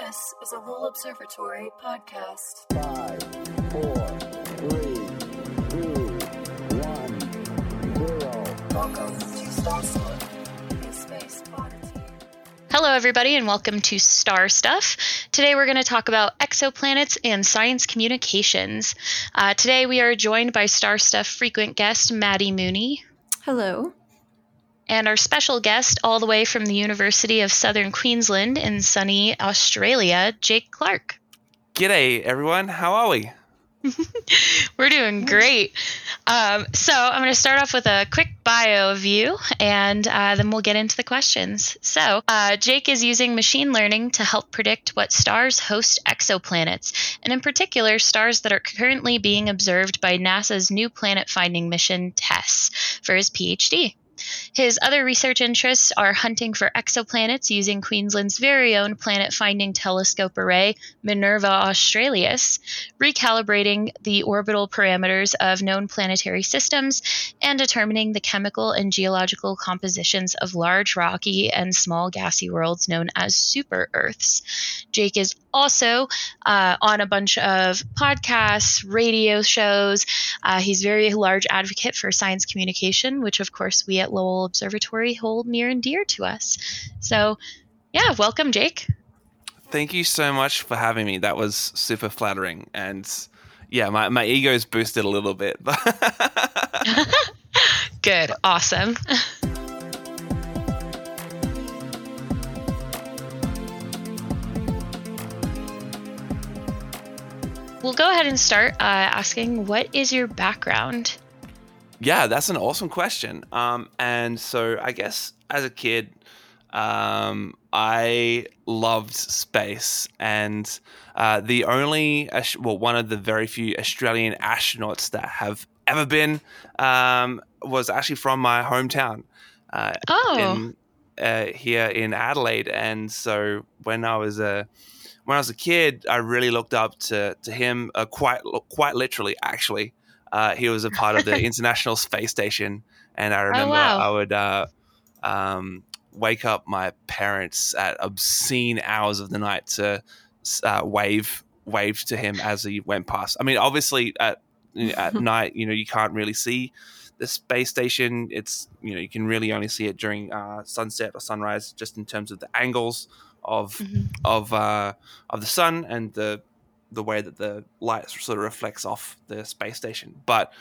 This is a Lowell Observatory podcast. Five, four, three, two, one, zero. Welcome to Star Stuff, a space oddity. Hello, everybody, and welcome to Star Stuff. Today, we're going to talk about exoplanets and science communications. Uh, today, we are joined by Star Stuff frequent guest Madi Mooney Hello. And our special guest, all the way from the University of Southern Queensland in sunny Australia, Jake Clark. G'day, everyone. How are we? We're doing great. Um, so, I'm going to start off with a quick bio of you, and uh, then we'll get into the questions. So, uh, Jake is using machine learning to help predict what stars host exoplanets, and in particular, stars that are currently being observed by NASA's new planet finding mission, TESS, for his PhD. His other research interests are hunting for exoplanets using Queensland's very own planet finding telescope array, Minerva Australis, recalibrating the orbital parameters of known planetary systems, and determining the chemical and geological compositions of large rocky and small gassy worlds known as super Earths. Jake is also uh, on a bunch of podcasts, radio shows. Uh, he's very large advocate for science communication, which, of course, we at Lowell Observatory hold near and dear to us. So, yeah, welcome, Jake. Thank you so much for having me. That was super flattering. And yeah, my, my ego's boosted a little bit. Good, awesome. We'll go ahead and start uh, asking what is your background? Yeah, that's an awesome question. Um, and so I guess as a kid, um, I loved space, and uh, the only, well, one of the very few Australian astronauts that have ever been um, was actually from my hometown. Uh, Oh, in, uh, here in Adelaide, and so when I was a when I was a kid, I really looked up to to him uh, quite quite literally. Actually, uh, he was a part of the International Space Station, and I remember wow. I would uh, um, wake up my parents at obscene hours of the night to uh, wave wave to him as he went past. I mean, obviously at at night, you know, you can't really see the space station. It's you know you can really only see it during uh, sunset or sunrise, just in terms of the angles of Mhm. of uh, of the sun and the the way that the light sort of reflects off the space station. But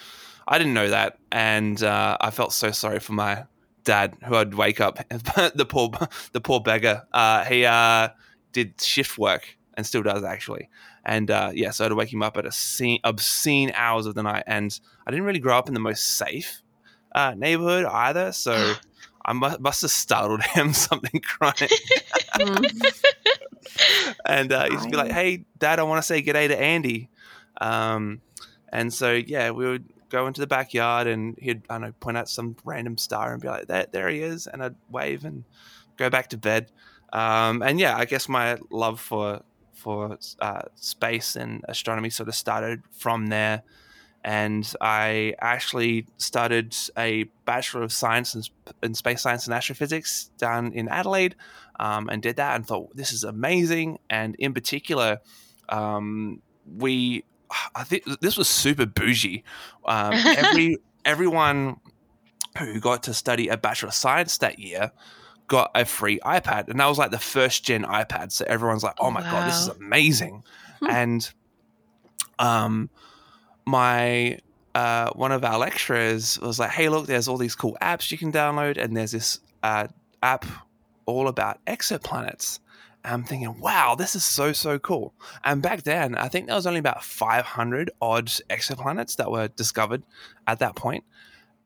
I didn't know that, and uh, I felt so sorry for my dad, who I'd wake up. the poor the poor beggar. Uh, he uh, did shift work and still does actually. And uh, yeah, so I'd wake him up at obscene, obscene hours of the night. And I didn't really grow up in the most safe uh, neighborhood either. So I mu- must have startled him something crying. and uh, he'd be like, "Hey, Dad, I want to say g'day to Andy." Um, and so yeah, we would go into the backyard, and he'd I don't know point out some random star and be like, "There, there he is," and I'd wave and go back to bed. Um, and yeah, I guess my love for for uh, space and astronomy sort of started from there. And I actually started a Bachelor of Science in, in Space Science and Astrophysics down in Adelaide um, and did that and thought, this is amazing. And in particular, um, we, I think this was super bougie. Um, every Everyone who got to study a Bachelor of Science that year got a free iPad. And that was like the first gen iPad. So everyone's like, oh my God, this is amazing. Hmm. And um, my uh, one of our lecturers was like, "Hey, look, there's all these cool apps you can download, and there's this uh, app all about exoplanets." And I'm thinking, "Wow, this is so so cool." And back then, I think there was only about 500 odd exoplanets that were discovered at that point.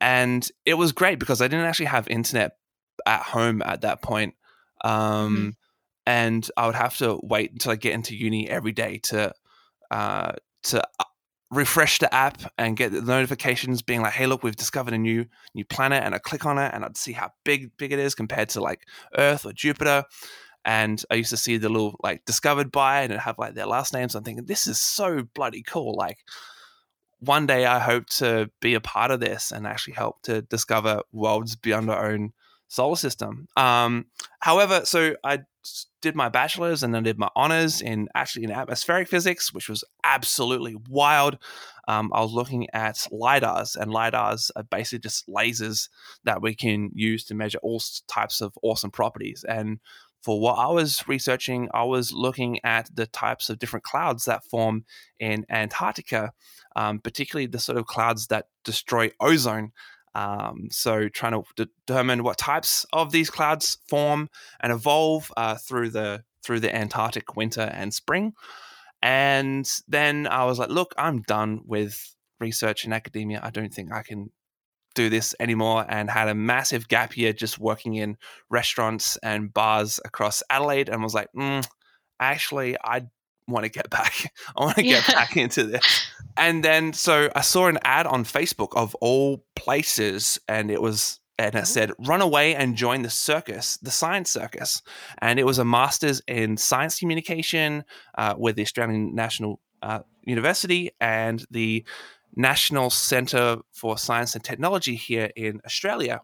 and it was great because I didn't actually have internet at home at that point. Um, And I would have to wait until I get into uni every day to uh, to uh, refresh the app and get the notifications being like, "Hey, look, we've discovered a new new planet," and I click on it and I'd see how big big it is compared to like Earth or Jupiter. And I used to see the little like discovered by and have like their last names. I'm thinking, this is so bloody cool. Like one day I hope to be a part of this and actually help to discover worlds beyond our own solar system. Um, however, so I did my bachelor's and then did my honors in actually in atmospheric physics, which was absolutely wild. Um, I was looking at lidars, and lidars are basically just lasers that we can use to measure all types of awesome properties. And for what I was researching, I was looking at the types of different clouds that form in Antarctica, um, particularly the sort of clouds that destroy ozone. Um, so, trying to de- determine what types of these clouds form and evolve uh, through the through the Antarctic winter and spring. And then I was like, look, I'm done with research in academia. I don't think I can do this anymore and had a massive gap year just working in restaurants and bars across Adelaide and was like, mm, actually, I want to get back. I want to get Yeah. back into this. And then so I saw an ad on Facebook of all places and it was and it said run away and join the circus, the science circus. And it was a master's in science communication uh, with the Australian National uh, University and the National Centre for Science and Technology here in Australia.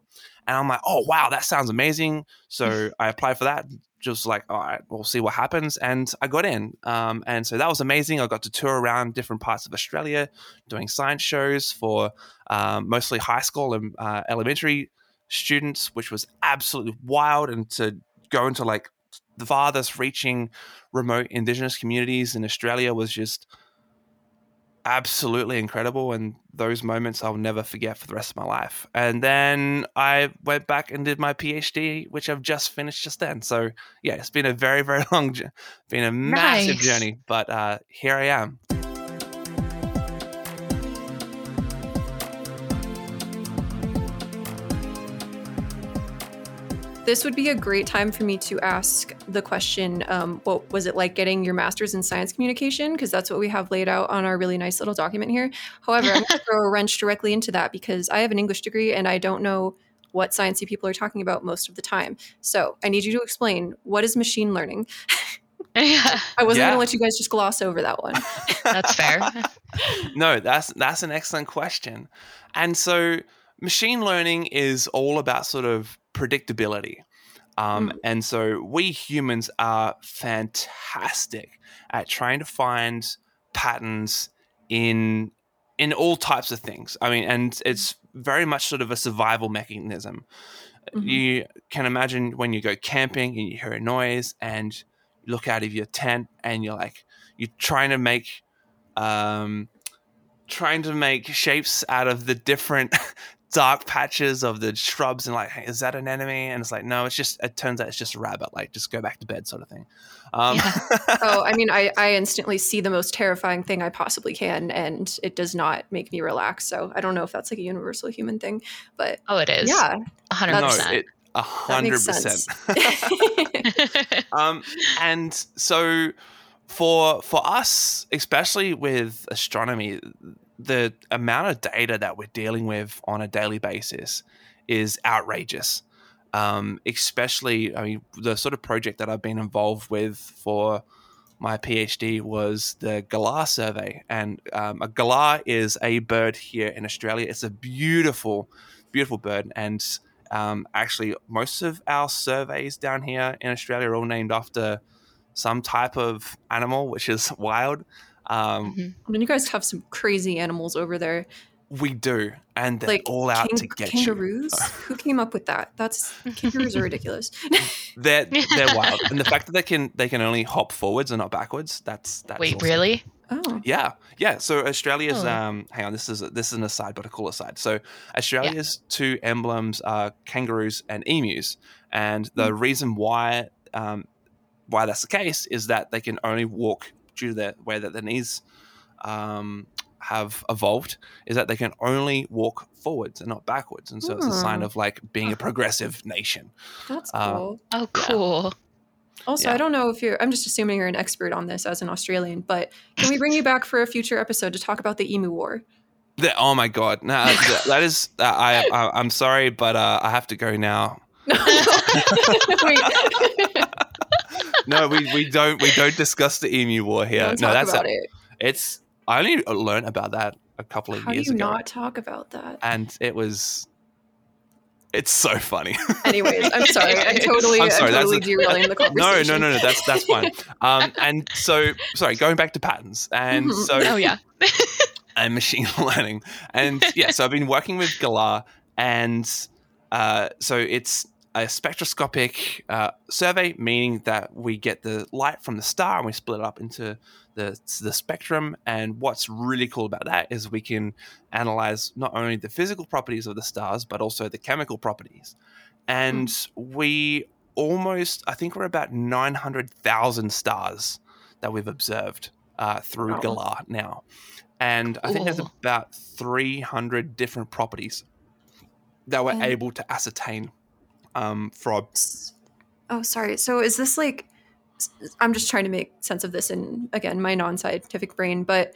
And I'm like, oh, wow, that sounds amazing. So I applied for that, just like, all right, we'll see what happens. And I got in. Um, and so that was amazing. I got to tour around different parts of Australia doing science shows for um, mostly high school and uh, elementary students, which was absolutely wild. And to go into like the farthest reaching remote Indigenous communities in Australia was just absolutely incredible and those moments I'll never forget for the rest of my life. And then I went back and did my PhD, which I've just finished just then. So yeah, it's been a very, very long, been a massive Nice. journey, but uh, here I am. This would be a great time for me to ask the question um, what was it like getting your master's in science communication? Because that's what we have laid out on our really nice little document here. However, I'm going to throw a wrench directly into that because I have an English degree and I don't know what sciencey people are talking about most of the time. So I need you to explain what is machine learning. yeah, I wasn't Yeah. going to let you guys just gloss over that one. that's fair. no, that's that's an excellent question. And so machine learning is all about sort of predictability. Um, Mm. And so we humans are fantastic at trying to find patterns in in all types of things. I mean, and it's very much sort of a survival mechanism. Mhm. You can imagine when you go camping and you hear a noise and you look out of your tent and you're like you're trying to make um trying to make shapes out of the different dark patches of the shrubs and like hey, is that an enemy and it's like no it's just it turns out it's just a rabbit like just go back to bed sort of thing um oh, I mean, I, I instantly see the most terrifying thing I possibly can, and it does not make me relax. So I don't know if that's like a universal human thing, but Oh, it is. yeah, hundred no That's- percent. it a hundred percent. um, and so for for us, especially with astronomy, the amount of data that we're dealing with on a daily basis is outrageous. Um, especially, I mean, the sort of project that I've been involved with for my PhD was the galah survey, and um, a galah is a bird here in Australia. It's a beautiful, beautiful bird, and um, actually, most of our surveys down here in Australia are all named after some type of animal, which is wild. Um, Mhm. I mean, you guys have some crazy animals over there, We do, and they're like all out king- to get kangaroos. you. Who came up with that? That's kangaroos are ridiculous. They're they're wild, and the fact that they can they can only hop forwards and not backwards. That's that's Wait, awesome. really? Oh, Yeah, yeah. So Australia's Oh. um, hang on, this is this is an aside, but a cool aside. So Australia's two emblems are kangaroos and emus, and the reason why um, why that's the case is that they can only walk due to the way that their knees um, have evolved. Is that they can only walk forwards and not backwards, and so it's a sign Hmm. of like being a progressive nation. that's Uh, cool. Oh, cool. Also, yeah. I don't know if you're. I'm just assuming you're an expert on this as an Australian, but can we bring you back for a future episode to talk about the emu war? The- oh my god, no, that, that is uh, I, I I'm sorry, but uh, I have to go now. Wait, No, we, we don't we don't discuss the emu war here. don't no, talk that's about a- it. it's I only learned about that a couple of years. How do years you ago, not talk about that? and it was It's so funny. Anyways, I'm sorry. I'm totally, I'm sorry, I'm that's totally a- derailing the conversation. no, no, no. no. That's that's fine. Um, and so sorry, going back to patterns, and Mhm. so Oh yeah. and machine learning. And yeah, so I've been working with GALAH, and uh, so it's a spectroscopic uh, survey, meaning that we get the light from the star and we split it up into the the spectrum. And what's really cool about that is we can analyze not only the physical properties of the stars, but also the chemical properties. And we almost, I think we're about nine hundred thousand stars that we've observed uh, through Wow. GALAH now and I think there's about 300 different properties that we're And- able to ascertain um. Oh, sorry. So is this like I'm just trying to make sense of this in again my non-scientific brain, but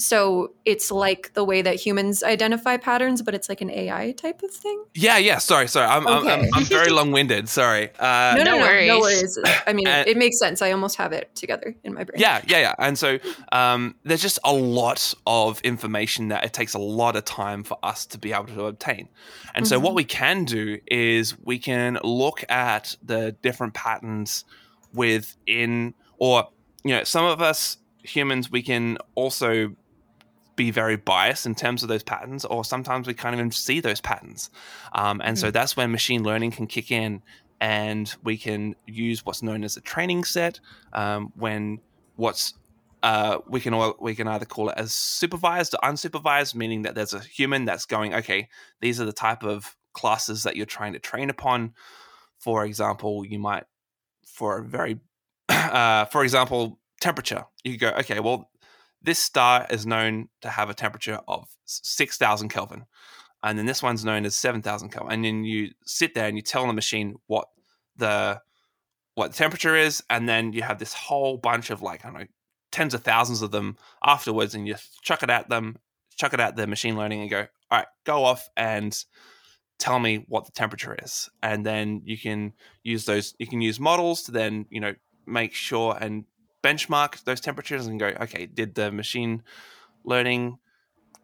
so it's like the way that humans identify patterns, but it's like an AI type of thing. Yeah, yeah. Sorry, sorry. I'm, I'm, I'm, I'm very long-winded. Sorry. Uh, no, no, no no, no worries. worries. I mean, And- it makes sense. I almost have it together in my brain. Yeah, yeah, yeah. And so um, there's just a lot of information that it takes a lot of time for us to be able to obtain. And so what Mhm. we can do is we can look at the different patterns within, or, you know, some of us humans, we can also be very biased in terms of those patterns, or sometimes we can't even see those patterns. Um, and so that's when machine learning can kick in and we can use what's known as a training set um, when what's uh, we can all, we can either call it as supervised or unsupervised, meaning that there's a human that's going, okay, these are the type of classes that you're trying to train upon. For example, you might, for a very, uh, for example, temperature. You could go, okay, well, this star is known to have a temperature of six thousand Kelvin, and then this one's known as seven thousand Kelvin. And then you sit there and you tell the machine what the what the temperature is, and then you have this whole bunch of like I don't know tens of thousands of them afterwards, and you chuck it at them, chuck it at the machine learning, and go, all right, go off and tell me what the temperature is, and then you can use those. You can use models to then you know make sure and benchmark those temperatures and go, okay, did the machine learning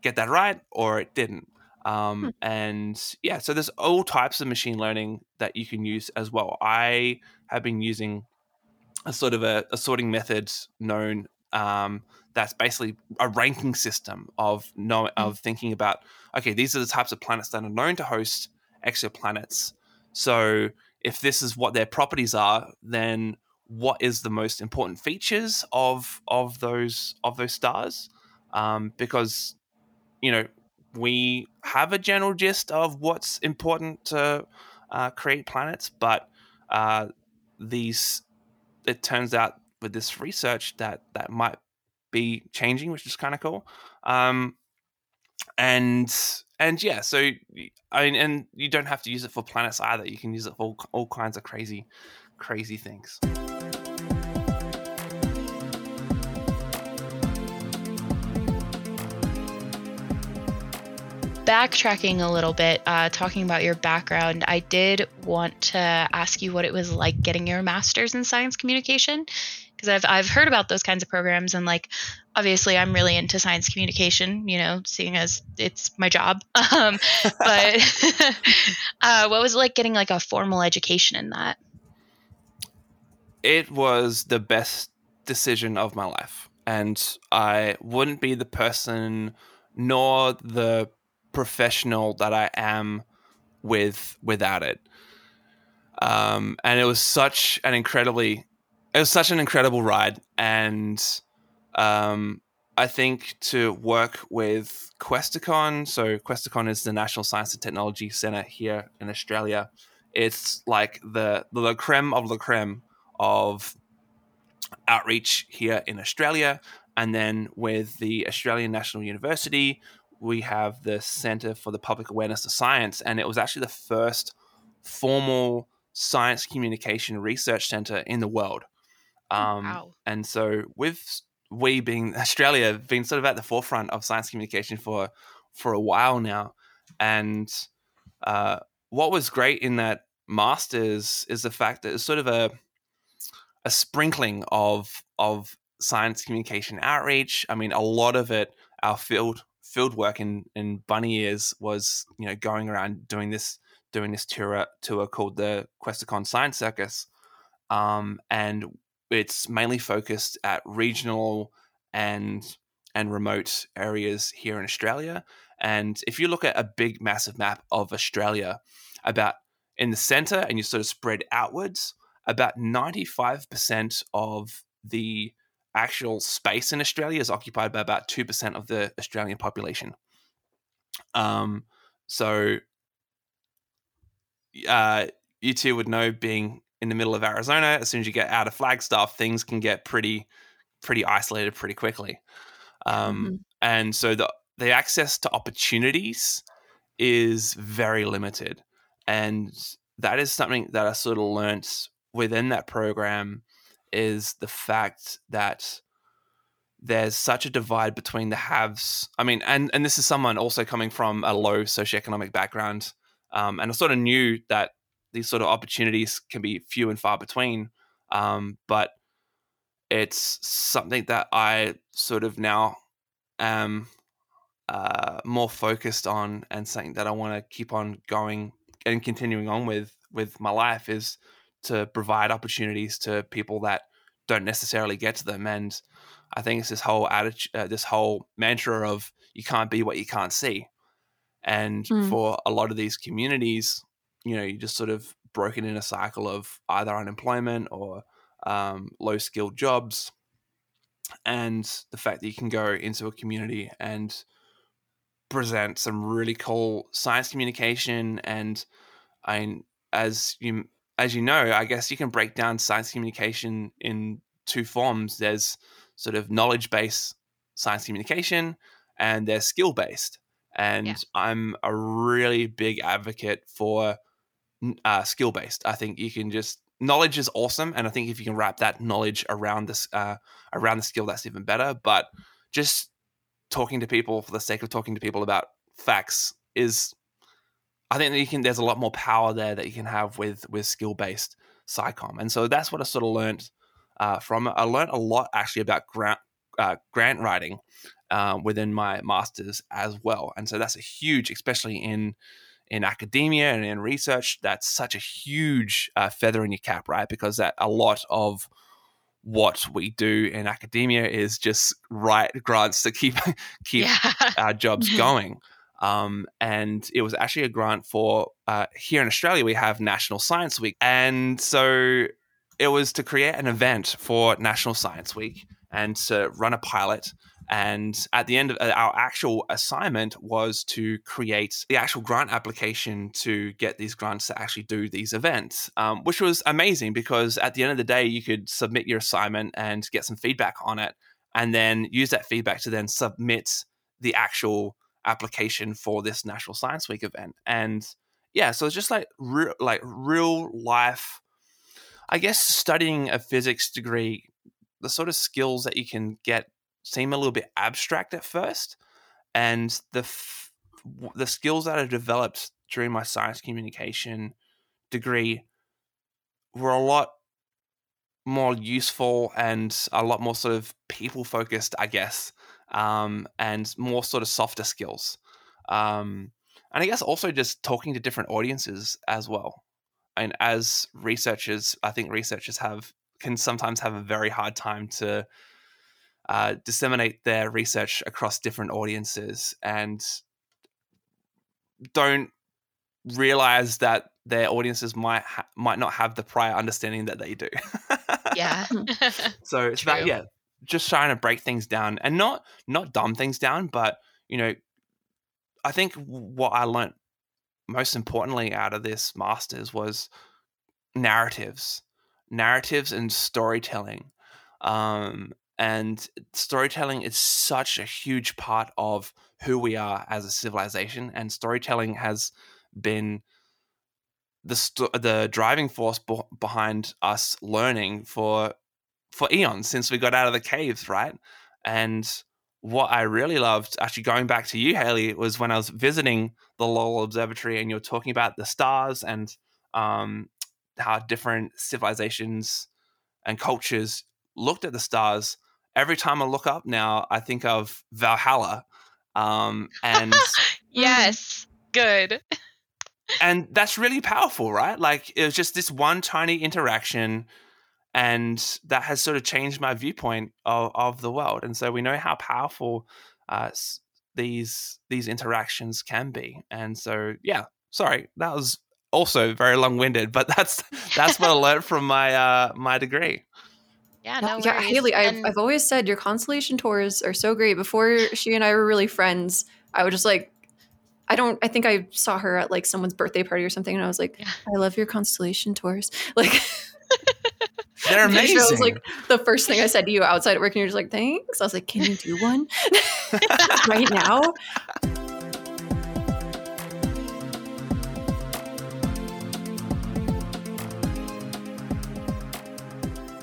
get that right or it didn't? Um, And yeah, so there's all types of machine learning that you can use as well. I have been using a sort of a, a sorting method known um, that's basically a ranking system of know, of thinking about okay, these are the types of planets that are known to host exoplanets. So if this is what their properties are, then what is the most important features of of those of those stars? Um, because you know we have a general gist of what's important to uh, create planets, but uh, these it turns out with this research that that might be changing, which is kind of cool. Um, and and yeah, so I mean, and you don't have to use it for planets either. You can use it for all, all kinds of crazy, crazy things. Backtracking a little bit, uh, talking about your background, I did want to ask you what it was like getting your master's in science communication. Because I've, I've heard about those kinds of programs, and like, obviously, I'm really into science communication, you know, seeing as it's my job. Um, but uh, what was it like getting like a formal education in that? it was the best decision of my life and i wouldn't be the person nor the professional that i am with without it um, and it was such an incredibly it was such an incredible ride and um, i think to work with Questacon. so Questacon is the national science and technology center here in australia it's like the the creme of the creme of outreach here in Australia. And then with the Australian National University, we have the Centre for the Public Awareness of Science. And it was actually the first formal science communication research centre in the world. Um, wow. And so with we being Australia, have been sort of at the forefront of science communication for for a while now. And uh, what was great in that masters is the fact that it's sort of a a sprinkling of of science communication outreach. I mean, a lot of it, our field field work in in bunny ears was you know going around doing this doing this tour tour called the Questacon Science Circus, um, and it's mainly focused at regional and and remote areas here in Australia. And if you look at a big, massive map of Australia, about in the center and you sort of spread outwards, about 95% of the actual space in Australia is occupied by about 2% of the Australian population. Um, so, uh, you two would know being in the middle of Arizona, as soon as you get out of Flagstaff, things can get pretty, pretty isolated pretty quickly. Um, Mhm. And so the the access to opportunities is very limited, and that is something that I sort of learnt within that program is the fact that there's such a divide between the haves. I mean, and and this is someone also coming from a low socioeconomic background, um, and I sort of knew that these sort of opportunities can be few and far between. Um, but it's something that I sort of now am uh, more focused on, and something that I want to keep on going and continuing on with with my life is to provide opportunities to people that don't necessarily get to them. And I think it's this whole attitude, uh, this whole mantra of you can't be what you can't see. And Mm. for a lot of these communities, you know, you just sort of broken in a cycle of either unemployment or um, low skilled jobs. And the fact that you can go into a community and present some really cool science communication and I as you as you know, I guess you can break down science communication in two forms. There's sort of knowledge based science communication and there's skill based. And Yeah. I'm a really big advocate for uh, skill based. I think you can just knowledge is awesome, and I think if you can wrap that knowledge around this uh, around the skill, that's even better. But just talking to people for the sake of talking to people about facts is, I think that you can. There's a lot more power there that you can have with with skill based scicomm, and so that's what I sort of learned uh, from it. I learned a lot actually about grant uh, grant writing uh, within my masters as well, and so that's a huge, especially in in academia and in research, that's such a huge uh, feather in your cap, right? Because that a lot of what we do in academia is just write grants to keep keep yeah. our jobs going. Um, and it was actually a grant for uh, here in Australia, we have National Science Week. And so it was to create an event for National Science Week and to run a pilot. And at the end of uh, our actual assignment was to create the actual grant application to get these grants to actually do these events, um, which was amazing because at the end of the day, you could submit your assignment and get some feedback on it, and then use that feedback to then submit the actual application for this National Science Week event. And yeah, so it's just like real, like real life. I guess studying a physics degree, the sort of skills that you can get seem a little bit abstract at first, and the f- the skills that I developed during my science communication degree were a lot more useful and a lot more sort of people focused, I guess, um, and more sort of softer skills. Um, and I guess also just talking to different audiences as well. And as researchers, I think researchers have can sometimes have a very hard time to uh, disseminate their research across different audiences and don't realize that their audiences might ha- might not have the prior understanding that they do. yeah. So it's about True. yeah, just trying to break things down and not not dumb things down, but you know, I think what I learned most importantly out of this masters was narratives, narratives and storytelling. Um, and storytelling is such a huge part of who we are as a civilization, and storytelling has been the the driving force be- behind us learning for for eons since we got out of the caves, right? And what I really loved, actually going back to you, Hailey, was when I was visiting the Lowell Observatory and you were talking about the stars and um, how different civilizations and cultures looked at the stars. Every time I look up now, I think of Valhalla. Um, and yes. Good. and that's really powerful, right? Like it was just this one tiny interaction, and that has sort of changed my viewpoint of, of the world. And so we know how powerful uh, these these interactions can be. And so, yeah, sorry, that was also very long winded, but that's that's what I learned from my uh, my degree. Yeah, no yeah, worries. Hailey, I've, And- I've always said your constellation tours are so great. Before she and I were really friends, I would just like, I don't, I think I saw her at like someone's birthday party or something, and I was like, Yeah. I love your constellation tours. Like, They're amazing. it was like the first thing I said to you outside at work, and you're just like, thanks. I was like, can you do one right now?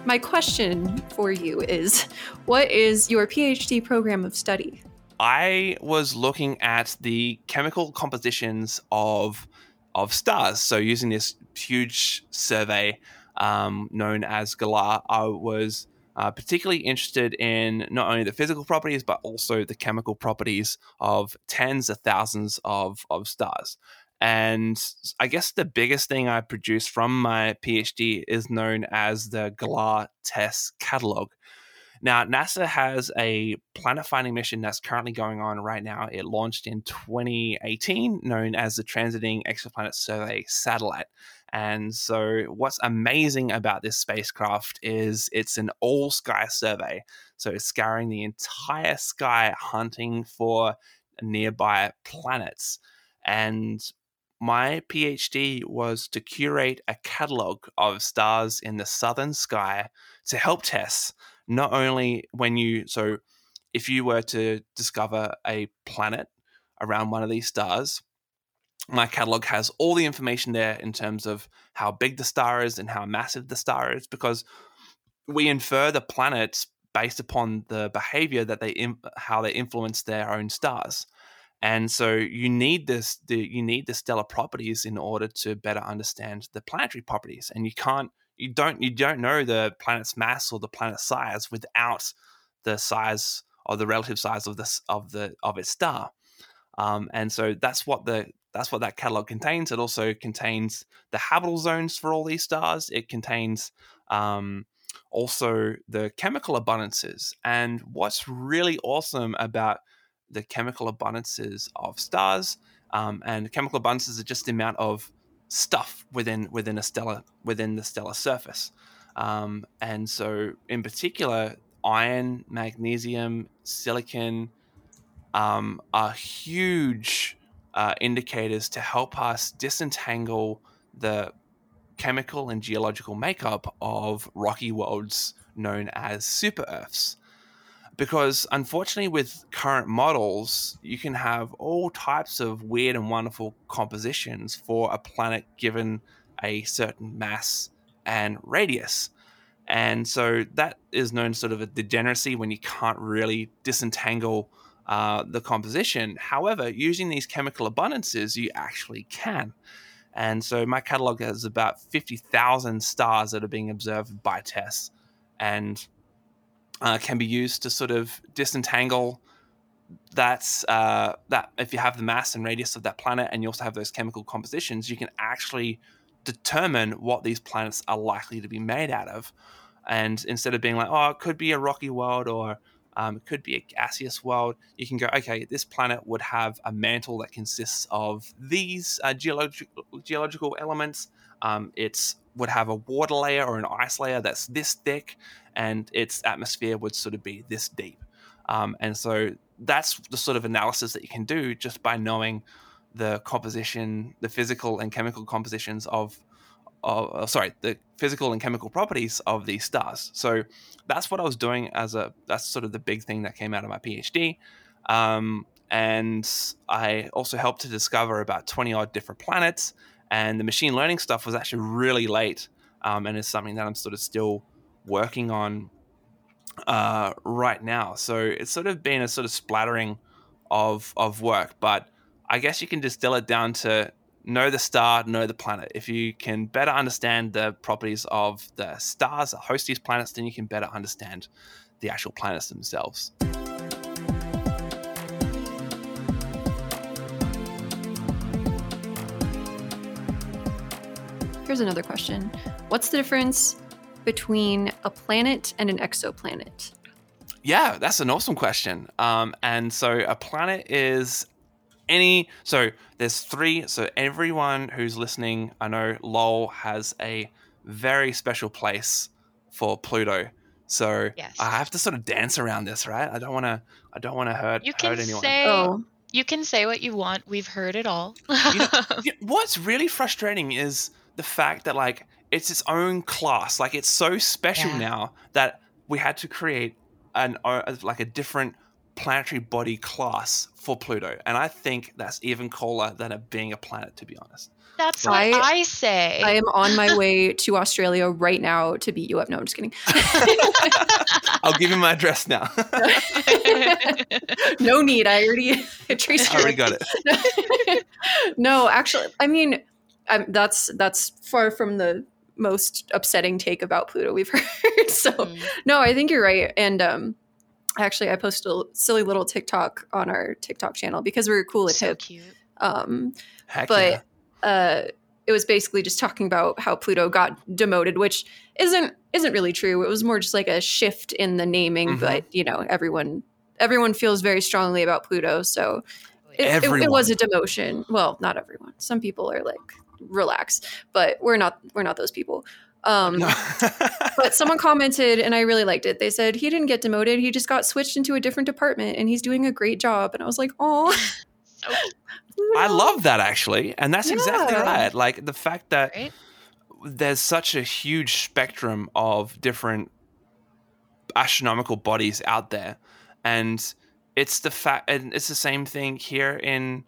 My question for you is what is your PhD program of study? I was looking at the chemical compositions of of stars. So using this huge survey um, known as GALAH, I was uh, particularly interested in not only the physical properties but also the chemical properties of tens of thousands of of stars. And I guess the biggest thing I produced from my PhD is known as the GALAH TESS catalog. Now, NASA has a planet finding mission that's currently going on right now. It launched in 2018, known as the Transiting Exoplanet Survey Satellite. And so, what's amazing about this spacecraft is it's an all sky survey. So, it's scouring the entire sky hunting for nearby planets. And my PhD was to curate a catalog of stars in the southern sky to help test not only when you so if you were to discover a planet around one of these stars my catalog has all the information there in terms of how big the star is and how massive the star is because we infer the planets based upon the behavior that they how they influence their own stars. And so you need this the, you need the stellar properties in order to better understand the planetary properties. And you can't you don't you don't know the planet's mass or the planet's size without the size or the relative size of this of the of its star. Um, and so that's what the that's what that catalog contains. It also contains the habitable zones for all these stars. It contains um, also the chemical abundances. And what's really awesome about the chemical abundances of stars um, and chemical abundances are just the amount of stuff within within a stellar within the stellar surface. Um, and so in particular iron magnesium silicon um, are huge uh, indicators to help us disentangle the chemical and geological makeup of rocky worlds known as super earths. Because unfortunately with current models you can have all types of weird and wonderful compositions for a planet given a certain mass and radius. And so that is known sort of a degeneracy when you can't really disentangle uh, the composition. However using these chemical abundances you actually can. And so my catalog has about 50,000 stars that are being observed by TESS and uh, can be used to sort of disentangle that's uh, that if you have the mass and radius of that planet and you also have those chemical compositions you can actually determine what these planets are likely to be made out of. And instead of being like oh it could be a rocky world or um, it could be a gaseous world you can go okay this planet would have a mantle that consists of these uh, geological geological elements um, it's would have a water layer or an ice layer that's this thick and its atmosphere would sort of be this deep. Um, and so that's the sort of analysis that you can do just by knowing the composition, the physical and chemical compositions of, of uh, sorry, the physical and chemical properties of these stars. So that's what I was doing as a, that's sort of the big thing that came out of my PhD. Um, and I also helped to discover about 20 odd different planets. And the machine learning stuff was actually really late um, and is something that I'm sort of still working on uh, right now. So it's sort of been a sort of splattering of of work, but I guess you can distill it down to know the star, know the planet. If you can better understand the properties of the stars that host these planets, then you can better understand the actual planets themselves. here's another question. What's the difference between a planet and an exoplanet? Yeah, that's an awesome question. Um, and so a planet is any. So there's three. So everyone who's listening, I know Lowell has a very special place for Pluto. So Yes. I have to sort of dance around this, right? I don't want to. I don't want to hurt, You can hurt anyone. say Oh, you can say what you want. We've heard it all. You know, what's really frustrating is the fact that like it's its own class. Like it's so special Yeah. now that we had to create an uh, like a different planetary body class for Pluto, and I think that's even cooler than it being a planet. To be honest, That's what I- I, say. I am on my way to Australia right now to beat you up. No, I'm just kidding. I'll give you my address now. no need. I already traced I already got it. it. no, actually, I mean, um, that's that's far from the most upsetting take about Pluto we've heard. so, Mm. no, I think you're right. And um, actually, I posted a silly little TikTok on our TikTok channel because we were cool at so hip. cute. Um, Heck but yeah. uh, it was basically just talking about how Pluto got demoted, which isn't isn't really true. It was more just like a shift in the naming, Mhm. but you know, everyone everyone feels very strongly about Pluto, so it, it, it was a demotion. Well, not everyone. Some people are like relax, but we're not we're not those people. Um, but someone commented, and I really liked it. They said he didn't get demoted; he just got switched into a different department, and he's doing a great job. And I was like, oh. So I love that actually, and that's exactly right. Like the fact that Right? there's such a huge spectrum of different astronomical bodies out there, and it's the fact, and it's the same thing here in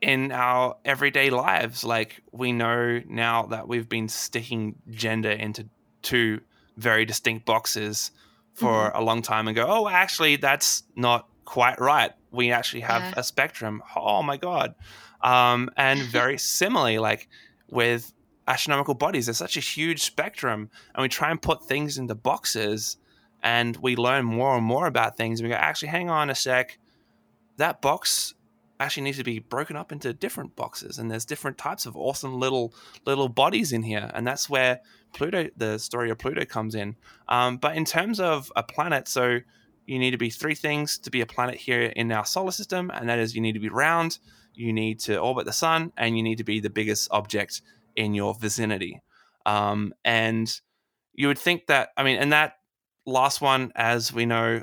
in our everyday lives. Like we know now that we've been sticking gender into two very distinct boxes for a long time and go, oh, actually, that's not quite right. We actually have Yeah. a spectrum. Oh my god! Um, and very similarly, like with astronomical bodies, there's such a huge spectrum, and we try and put things into boxes, and we learn more and more about things. And we go, actually, hang on a sec, that box actually needs to be broken up into different boxes, and there's different types of awesome little little bodies in here, and that's where Pluto, the story of Pluto, comes in. Um, but in terms of a planet, so you need to be three things to be a planet here in our solar system, and that is you need to be round, you need to orbit the sun, and you need to be the biggest object in your vicinity. Um, and you would think that, I mean, and that last one, as we know,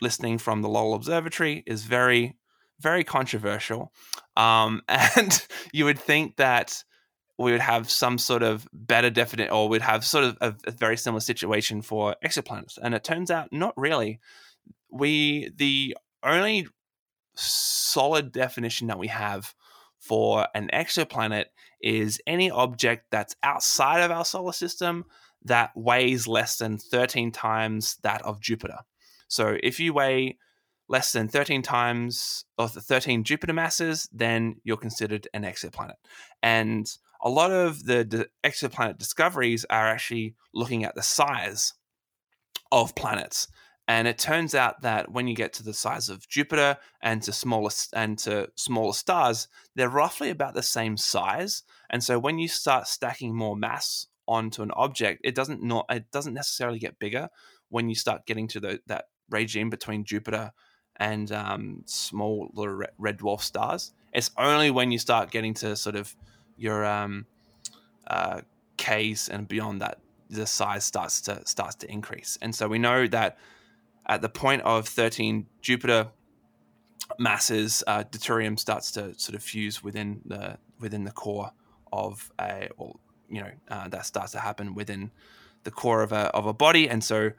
listening from the Lowell Observatory, is very, very controversial. Um, and you would think that we would have some sort of better definite, or we'd have sort of a, a very similar situation for exoplanets. And it turns out not really. We, the only solid definition that we have for an exoplanet is any object that's outside of our solar system that weighs less than 13 times that of Jupiter. So if you weigh less than 13 times of the 13 Jupiter masses, then you're considered an exoplanet. And a lot of the d- exoplanet discoveries are actually looking at the size of planets. And it turns out that when you get to the size of Jupiter and to smaller and to smaller stars, they're roughly about the same size. And so when you start stacking more mass onto an object, it doesn't not it doesn't necessarily get bigger when you start getting to the, that regime between Jupiter and um, small little red dwarf stars. It's only when you start getting to sort of your um, uh, Ks and beyond that the size starts to starts to increase. And so we know that at the point of 13 Jupiter masses, uh, deuterium starts to sort of fuse within the within the core of a, or you know, uh, that starts to happen within the core of a of a body, and so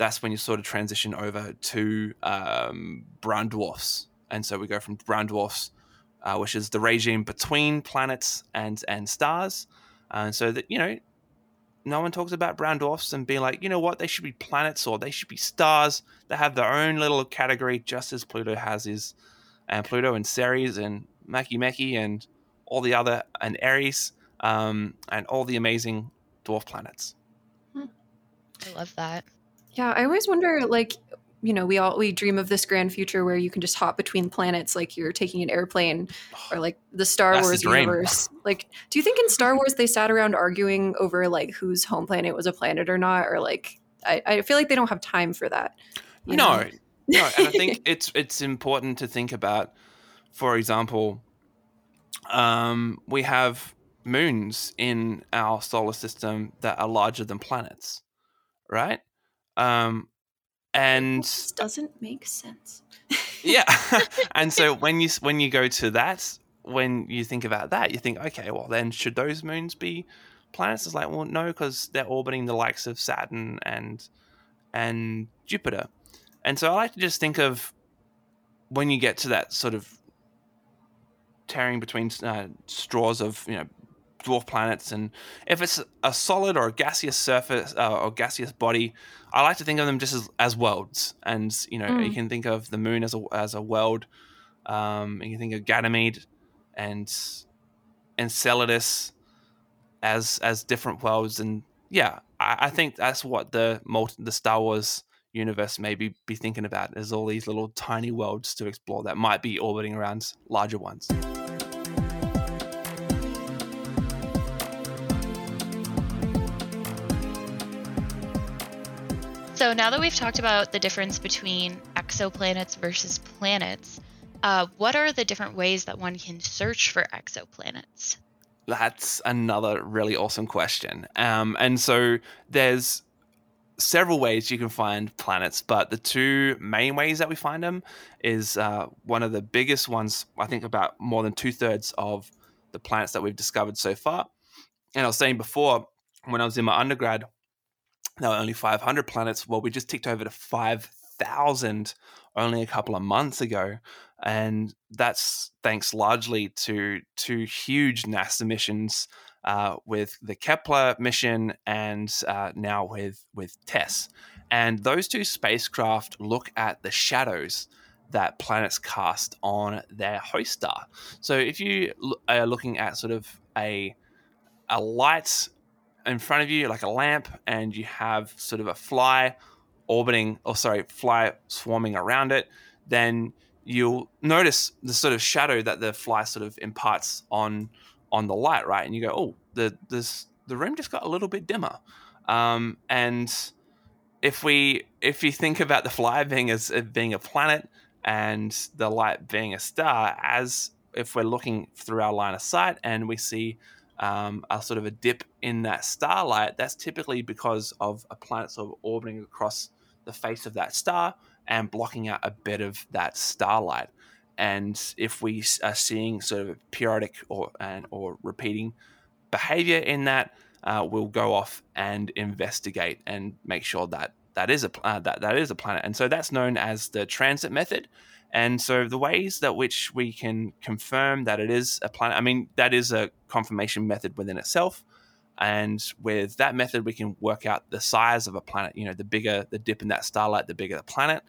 that's when you sort of transition over to um, brown dwarfs. And so we go from brown dwarfs, uh, which is the regime between planets and and stars, and so that you know no one talks about brown dwarfs and being like, you know what, they should be planets or they should be stars. They have their own little category, just as Pluto has his, and Pluto and Ceres and Makemake and all the other and Eris um, and all the amazing dwarf planets. I love that. Yeah, I always wonder like you know we all we dream of this grand future where you can just hop between planets like you're taking an airplane or like the star That's wars dream. universe like do you think in star wars they sat around arguing over like whose home planet was a planet or not or like i, I feel like they don't have time for that you no, know? no, and I think it's it's important to think about. For example, um, we have moons in our solar system that are larger than planets, right? Um, and just doesn't make sense. Yeah, and so when you when you go to that, when you think about that, you think, okay, well then should those moons be planets? It's like, well, no, because they're orbiting the likes of Saturn and and Jupiter, and so I like to just think of when you get to that sort of tearing between uh, straws of you know dwarf planets and if it's a solid or a gaseous surface uh, or gaseous body i like to think of them just as, as worlds. And you know you Mm. can think of the moon as a, as a world. Um, you can think of ganymede and enceladus as as different worlds. And yeah i, I think that's what the multi, the star wars universe maybe be thinking about is all these little tiny worlds to explore that might be orbiting around larger ones So now that we've talked about the difference between exoplanets versus planets, uh, what are the different ways that one can search for exoplanets? That's another really awesome question. Um, and so there's several ways you can find planets, but the two main ways that we find them is uh, one of the biggest ones. I think about more than two thirds of the planets that we've discovered so far. And I was saying before, when I was in my undergrad, there were only 500 planets. Well, we just ticked over to 5,000 only a couple of months ago. And that's thanks largely to two huge NASA missions uh, with the Kepler mission and uh, now with, with TESS. And those two spacecraft look at the shadows that planets cast on their host star. So if you are looking at sort of a a light in front of you, like a lamp, and you have sort of a fly orbiting, or sorry, fly swarming around it, then you'll notice the sort of shadow that the fly sort of imparts on on the light, right? And you go, oh, the this the room just got a little bit dimmer. Um, and if we if you think about the fly being as being a planet and the light being a star, as if we're looking through our line of sight and we see um, a sort of a dip in that starlight, that's typically because of a planet sort of orbiting across the face of that star and blocking out a bit of that starlight. And if we are seeing sort of periodic or and or repeating behavior in that, uh, we'll go off and investigate and make sure that that is a uh, that that is a planet. And so that's known as the transit method. And so the ways that which we can confirm that it is a planet, I mean, that is a confirmation method within itself. And with that method, we can work out the size of a planet. You know, the bigger the dip in that starlight, the bigger the planet.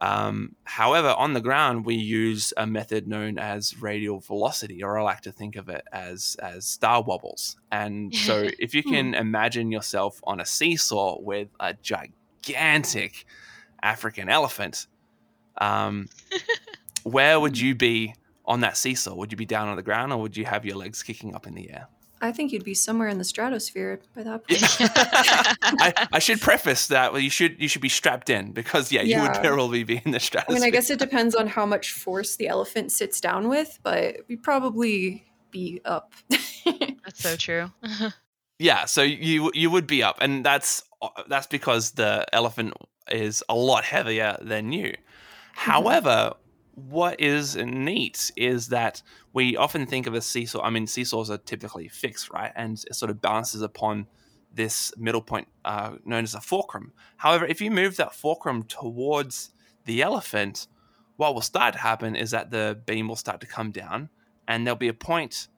Um, however, on the ground, we use a method known as radial velocity, or I like to think of it as as star wobbles. And so, if you can imagine yourself on a seesaw with a gigantic African elephant, um, where would you be on that seesaw? Would you be down on the ground, or would you have your legs kicking up in the air? i think you'd be somewhere in the stratosphere by that point I, I should preface that well, you should you should be strapped in because yeah, you would Yeah. probably be in the stratosphere. I stratosphere. mean, I guess it depends on how much force the elephant sits down with, but we'd probably be up. That's so true. Yeah, so you you would be up, and that's that's because the elephant is a lot heavier than you. However, what is neat is that we often think of a seesaw. I mean, seesaws are typically fixed, right, and it sort of balances upon this middle point uh, known as a fulcrum. However, if you move that fulcrum towards the elephant, what will start to happen is that the beam will start to come down, and there'll be a point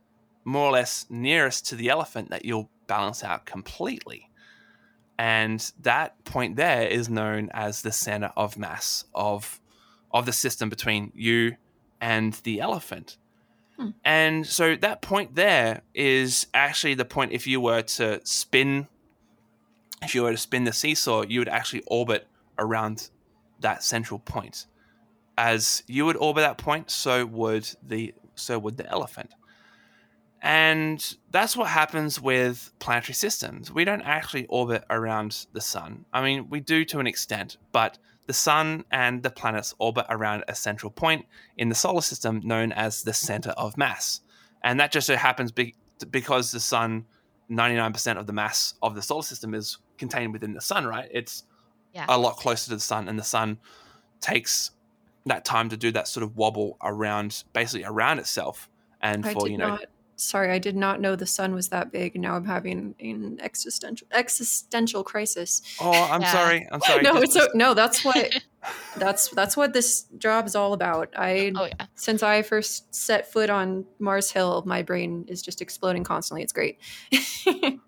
more or less nearest to the elephant that you'll balance out completely. And that point there is known as the center of mass of of the system between you and the elephant. Hmm. And so that point there is actually the point if you were to spin if you were to spin the seesaw, you would actually orbit around that central point. As you would orbit that point, so would the so would the elephant. And that's what happens with planetary systems. We don't actually orbit around the sun. I mean, we do to an extent, but the sun and the planets orbit around a central point in the solar system known as the center of mass. And that just so happens be- because the sun, 99% of the mass of the solar system is contained within the sun, right? It's Yeah. a lot closer to the sun, and the sun takes that time to do that sort of wobble around, basically around itself. And I for, you know, not. Sorry, I did not know the sun was that big. Now I'm having an existential existential crisis. oh, I'm Yeah. sorry. I'm sorry. no, Just- it's so, no. That's what that's that's what this job is all about. I oh yeah. since I first set foot on Mars Hill, my brain is just exploding constantly. It's great.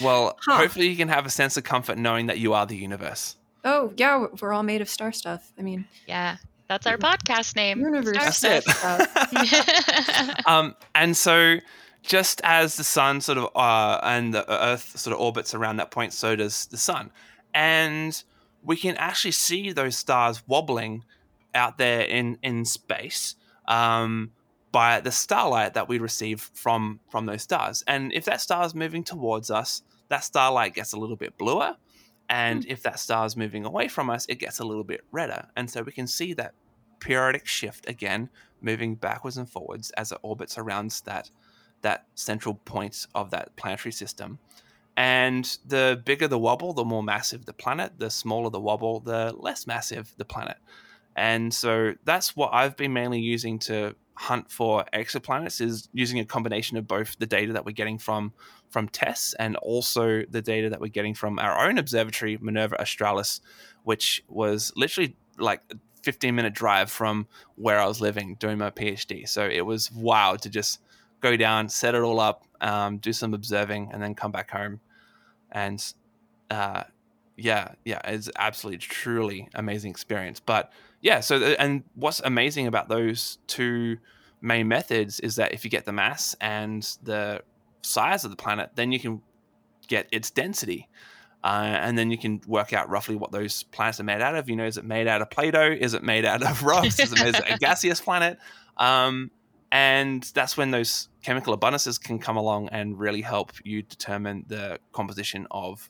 Well, Huh. hopefully you can have a sense of comfort knowing that you are the universe. oh yeah, we're all made of star stuff. I mean, Yeah. That's our podcast name. Universe. That's it. Stuff. um, and so, just as the sun sort of uh, and the Earth sort of orbits around that point, so does the sun, and we can actually see those stars wobbling out there in in space um, by the starlight that we receive from from those stars. And if that star is moving towards us, that starlight gets a little bit bluer. And hmm. if that star is moving away from us, it gets a little bit redder. And so we can see that periodic shift again, moving backwards and forwards as it orbits around that that central point of that planetary system. And the bigger the wobble, the more massive the planet. The smaller the wobble, the less massive the planet. And so that's what I've been mainly using to hunt for exoplanets is using a combination of both the data that we're getting from from TESS and also the data that we're getting from our own observatory Minerva Australis which was literally like a 15 minute drive from where I was living doing my PhD so it was wild to just go down set it all up um, do some observing and then come back home and uh, yeah yeah it's absolutely truly amazing experience but yeah so and what's amazing about those two main methods is that if you get the mass and the size of the planet then you can get its density uh, and then you can work out roughly what those planets are made out of. You know is it made out of play-doh? Is it made out of rocks? Is it a gaseous planet? Um, and that's when those chemical abundances can come along and really help you determine the composition of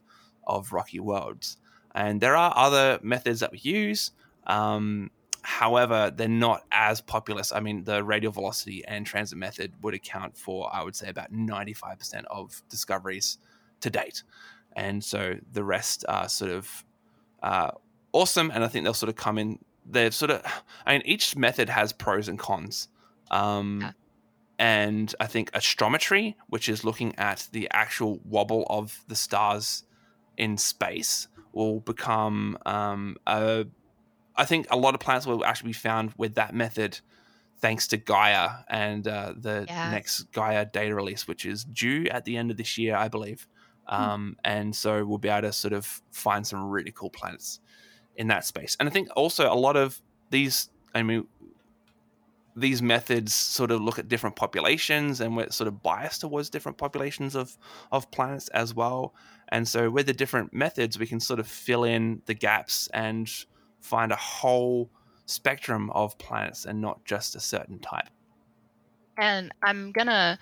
of rocky worlds. And there are other methods that we use um, however they're not as populous. I mean the radial velocity and transit method would account for i would say about 95% of discoveries to date. And so the rest are sort of uh, awesome and i think they'll sort of come in they're sort of i mean each method has pros and cons. Um, Yeah. and i think astrometry which is looking at the actual wobble of the stars in space will become um, a I think a lot of planets will actually be found with that method, thanks to Gaia and uh, the Yeah. next Gaia data release, which is due at the end of this year, I believe. Um, and so we'll be able to sort of find some really cool planets in that space. And I think also a lot of these, I mean, these methods sort of look at different populations and we're sort of biased towards different populations of of planets as well. And so with the different methods, we can sort of fill in the gaps and find a whole spectrum of planets and not just a certain type. And I'm gonna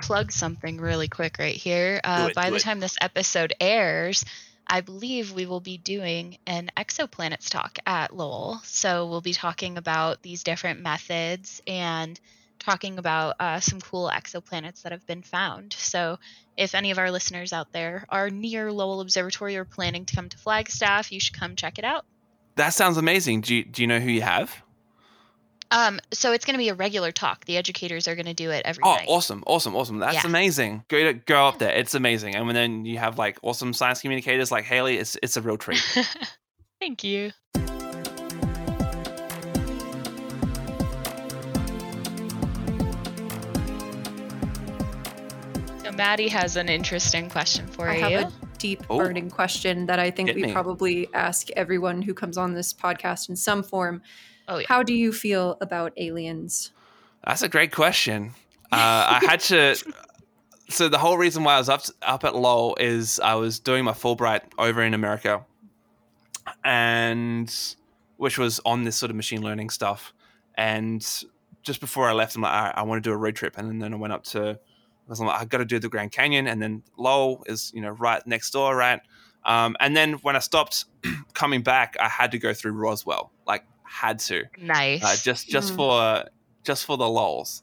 plug something really quick right here. Uh, it, by the it. time this episode airs, I believe we will be doing an exoplanets talk at Lowell. So we'll be talking about these different methods and talking about uh, some cool exoplanets that have been found. So if any of our listeners out there are near Lowell Observatory or planning to come to Flagstaff, you should come check it out. That sounds amazing. Do you, do you know who you have? Um, so it's going to be a regular talk. The educators are going to do it every Oh, night. awesome, awesome, awesome. That's Yeah. amazing. Go to go up there. It's amazing. And then you have like awesome science communicators like Hailey. It's it's a real treat. Thank you. So Madi has an interesting question for I you. have a deep, Oh. burning question that I think Hit we me. probably ask everyone who comes on this podcast in some form. Oh, yeah. How do you feel about aliens? That's a great question. Uh, I had to. So the whole reason why I was up up at Lowell is I was doing my Fulbright over in America, and which was on this sort of machine learning stuff. And just before I left, I'm like, All right, I want to do a road trip, and then I went up to. I was like, I got to do the Grand Canyon, and then Lowell is you know right next door, right? Um, and then when I stopped coming back, I had to go through Roswell, like had to, Nice. uh, just just Mm. for just for the lols,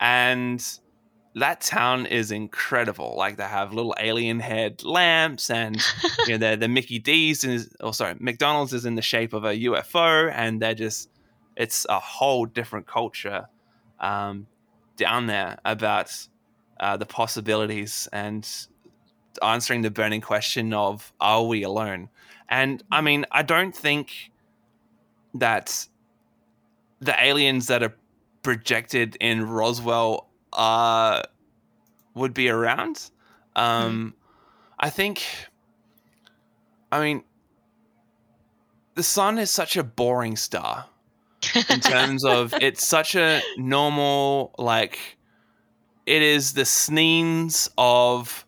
and that town is incredible. Like they have little alien head lamps, and you know the the Mickey D's is, oh sorry, McDonald's is in the shape of a UFO, and they're just it's a whole different culture um, down there about uh, the possibilities and answering the burning question of are we alone? And I mean, I don't think that the aliens that are projected in Roswell uh, would be around. Um, I think, I mean, the sun is such a boring star in terms of it's such a normal like it is the sneens of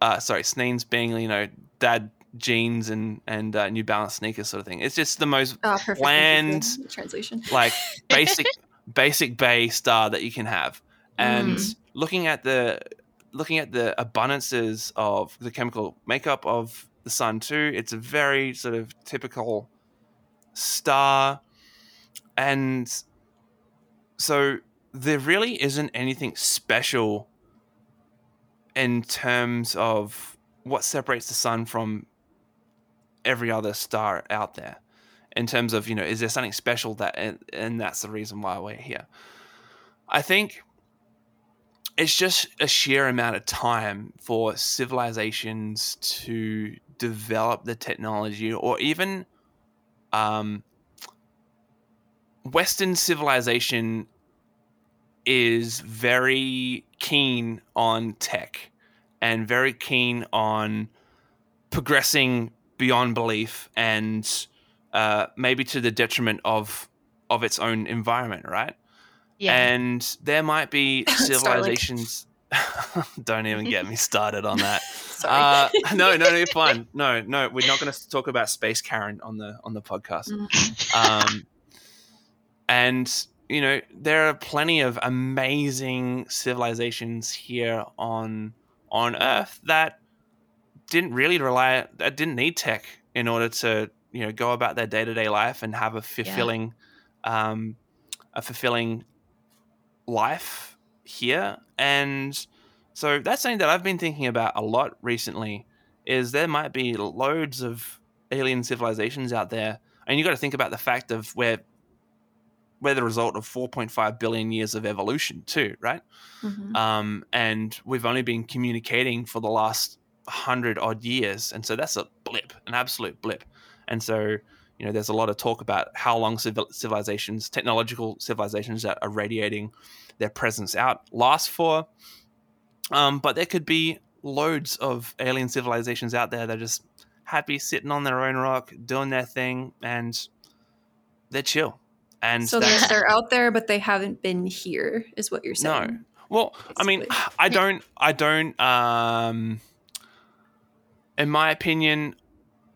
uh sorry sneens being you know dad jeans and and uh, new balance sneakers sort of thing it's just the most perfect. Bland. translation. like basic basic bay star that you can have and Mm. looking at the looking at the abundances of the chemical makeup of the sun too it's a very sort of typical star and so there really isn't anything special in terms of what separates the sun from every other star out there in terms of you know is there something special that and, and that's the reason why we're here. I think it's just a sheer amount of time for civilizations to develop the technology or even um, western civilization is very keen on tech and very keen on progressing beyond belief and uh, maybe to the detriment of of its own environment, right? yeah. And there might be civilizations. Don't even get me started on that. Uh, no, no, no, fine. No, no, we're not going to talk about space Karen on the on the podcast. Mhm. Um, and you know there are plenty of amazing civilizations here on on Earth that didn't really rely that didn't need tech in order to you know go about their day to day life and have a fulfilling um, a fulfilling life here. And so that's something that I've been thinking about a lot recently is there might be loads of alien civilizations out there. And you got to think about the fact of where we're the result of 4.5 billion years of evolution too right? Mhm. um, and we've only been communicating for the last hundred odd years, and so that's a blip, an absolute blip. And so, you know, there's a lot of talk about how long civil- civilizations, technological civilizations that are radiating their presence out last for. Um, but there could be loads of alien civilizations out there that are just happy sitting on their own rock, doing their thing, and they're chill. And so they're, they're out there, but they haven't been here, is what you're saying. No. Well, I mean. I don't, I don't. Um, in my opinion,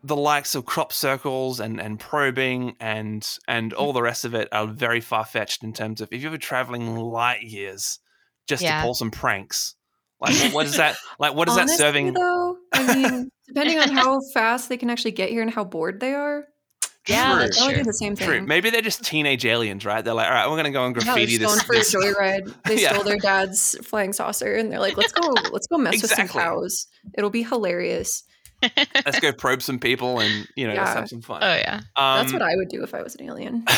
the likes of crop circles and and probing and and all the rest of it are very far fetched in terms of if you were traveling light years just Yeah. to pull some pranks. Like, what- is that? Like, what is that serving? Though, I mean, depending on how fast they can actually get here and how bored they are, Yeah, True. that's that would true. be the same thing. True. Maybe they're just teenage aliens, right? They're like, all right, we're gonna go and Yeah, graffiti just this. going for a joyride. They Yeah. stole their dad's flying saucer, and they're like, "Let's go, let's go mess with some cows. It'll be hilarious." Let's go probe some people and you know let's have some fun. oh yeah. Um, That's what I would do if I was an alien.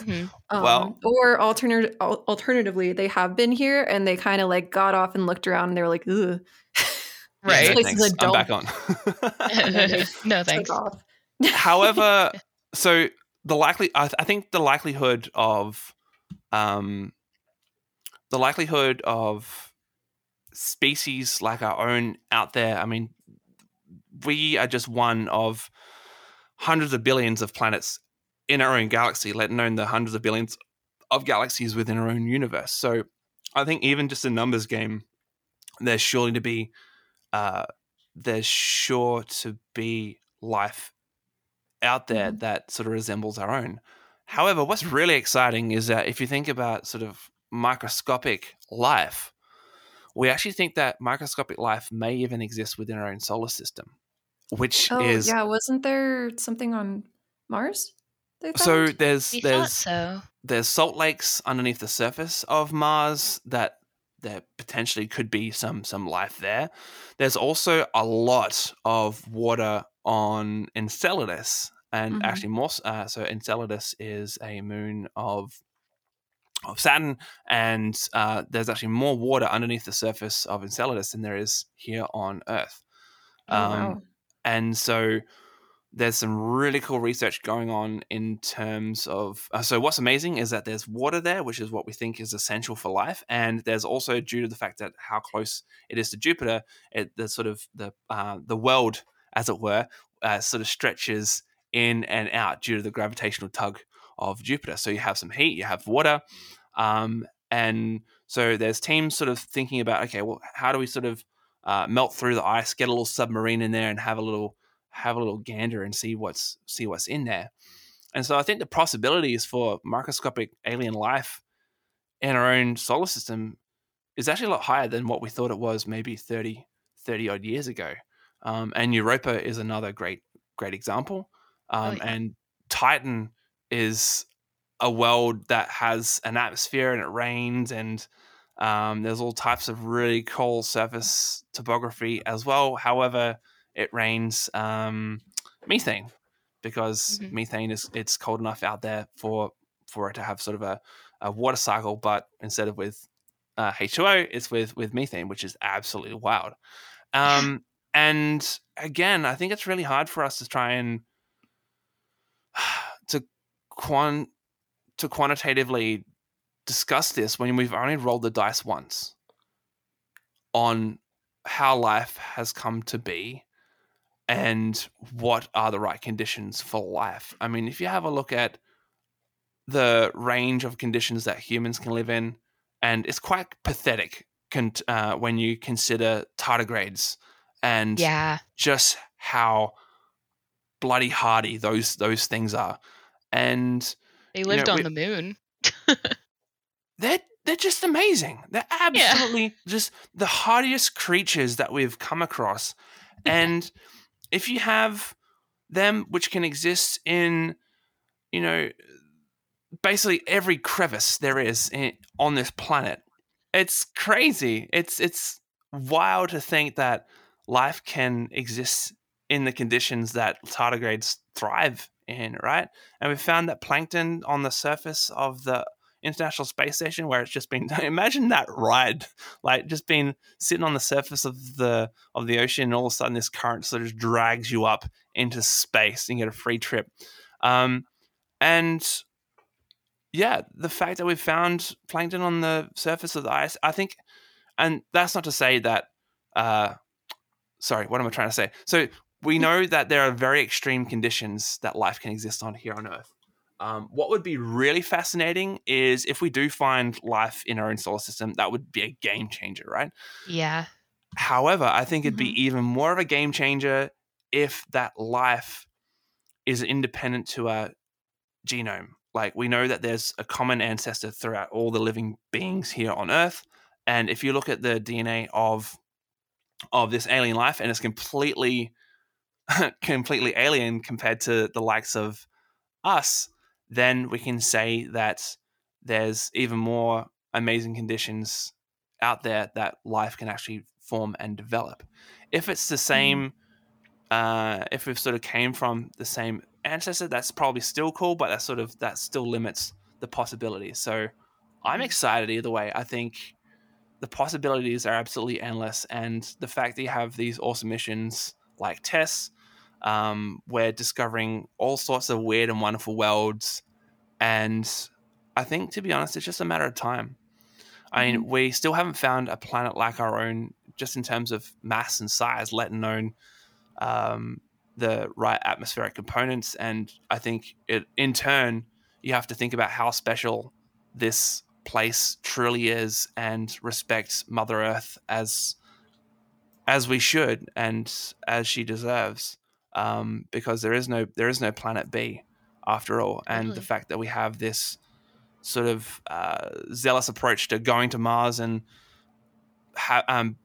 Mhm. Um, Well- or alternate, al- alternatively, they have been here and they kind of like got off and looked around and they were like, "Ugh, Right. no, Places thanks. I'm back on. no take thanks. However, so the likely, I, I think the likelihood of, um, the likelihood of species like our own out there. I mean, we are just one of hundreds of billions of planets in our own galaxy, let alone the hundreds of billions of galaxies within our own universe. So, I think even just a numbers game, there's surely to be, uh, there's sure to be life out there Mhm. that sort of resembles our own. However, what's really exciting is that if you think about sort of microscopic life, we actually think that microscopic life may even exist within our own solar system, which Oh is yeah, wasn't there something on Mars? So there's We there's so. there's salt lakes underneath the surface of Mars that there potentially could be some some life there. There's also a lot of water on Enceladus, and Mhm. actually more. Uh, so Enceladus is a moon of of Saturn, and uh, there's actually more water underneath the surface of Enceladus than there is here on Earth. Oh, Um, wow. And so there's some really cool research going on in terms of uh, so what's amazing is that there's water there which is what we think is essential for life. And there's also due to the fact that how close it is to jupiter it the sort of the uh, the world as it were uh, sort of stretches in and out due to the gravitational tug of jupiter. So you have some heat you have water um, and so there's teams sort of thinking about okay well how do we sort of uh, melt through the ice get a little submarine in there and have a little have a little gander and see what's see what's in there. And so I think the possibilities for microscopic alien life in our own solar system is actually a lot higher than what we thought it was maybe 30, 30 odd years ago. Um, and Europa is another great great example. Um, yeah. And Titan is a world that has an atmosphere and it rains and um, there's all types of really cool surface topography as well. However, it rains um, methane because Mhm. methane is it's cold enough out there for for it to have sort of a, a water cycle, but instead of with uh, H2O, it's with with methane, which is absolutely wild. Um, and again, I think it's really hard for us to try and to quant to quantitatively discuss this when we've only rolled the dice once on how life has come to be and what are the right conditions for life. I mean, if you have a look at the range of conditions that humans can live in, and it's quite pathetic con- uh, when you consider tardigrades and Yeah. just how bloody hardy those those things are, and They know, lived on we- the moon. they're they're just amazing. They're absolutely just the hardiest creatures that we've come across. And if you have them which can exist in, you know, basically every crevice there is in, on this planet, it's crazy. It's it's wild to think that life can exist in the conditions that tardigrades thrive in, right? And we found that plankton on the surface of the International Space Station, where it's just been imagine that ride, like just being sitting on the surface of the of the ocean, and all of a sudden this current sort of drags you up into space and you get a free trip. Um, and yeah, the fact that we've found plankton on the surface of the ice, I think, and that's not to say that. Uh, sorry, what am I trying to say? So we know that there are very extreme conditions that life can exist on here on Earth. Um, what would be really fascinating is if we do find life in our own solar system, that would be a game changer, right? Yeah. However, I think it'd be even more of a game changer if that life is independent to our genome. Like we know that there's a common ancestor throughout all the living beings here on Earth, and if you look at the DNA of of this alien life, and it's completely completely alien compared to the likes of us, then we can say that there's even more amazing conditions out there that life can actually form and develop. If it's the same, uh, if we've sort of came from the same ancestor, that's probably still cool, but that sort of that still limits the possibilities. So I'm excited either way. I think the possibilities are absolutely endless, and the fact that you have these awesome missions like TESS, um, we're discovering all sorts of weird and wonderful worlds, and I think to be honest, it's just a matter of time. I mean, we still haven't found a planet like our own, just in terms of mass and size, let alone um, the right atmospheric components. And I think it, in turn, you have to think about how special this place truly is, and respect Mother Earth as as we should and as she deserves. Um, because there is no there is no planet B after all, and the fact that we have this sort of uh, zealous approach to going to Mars and ha- um,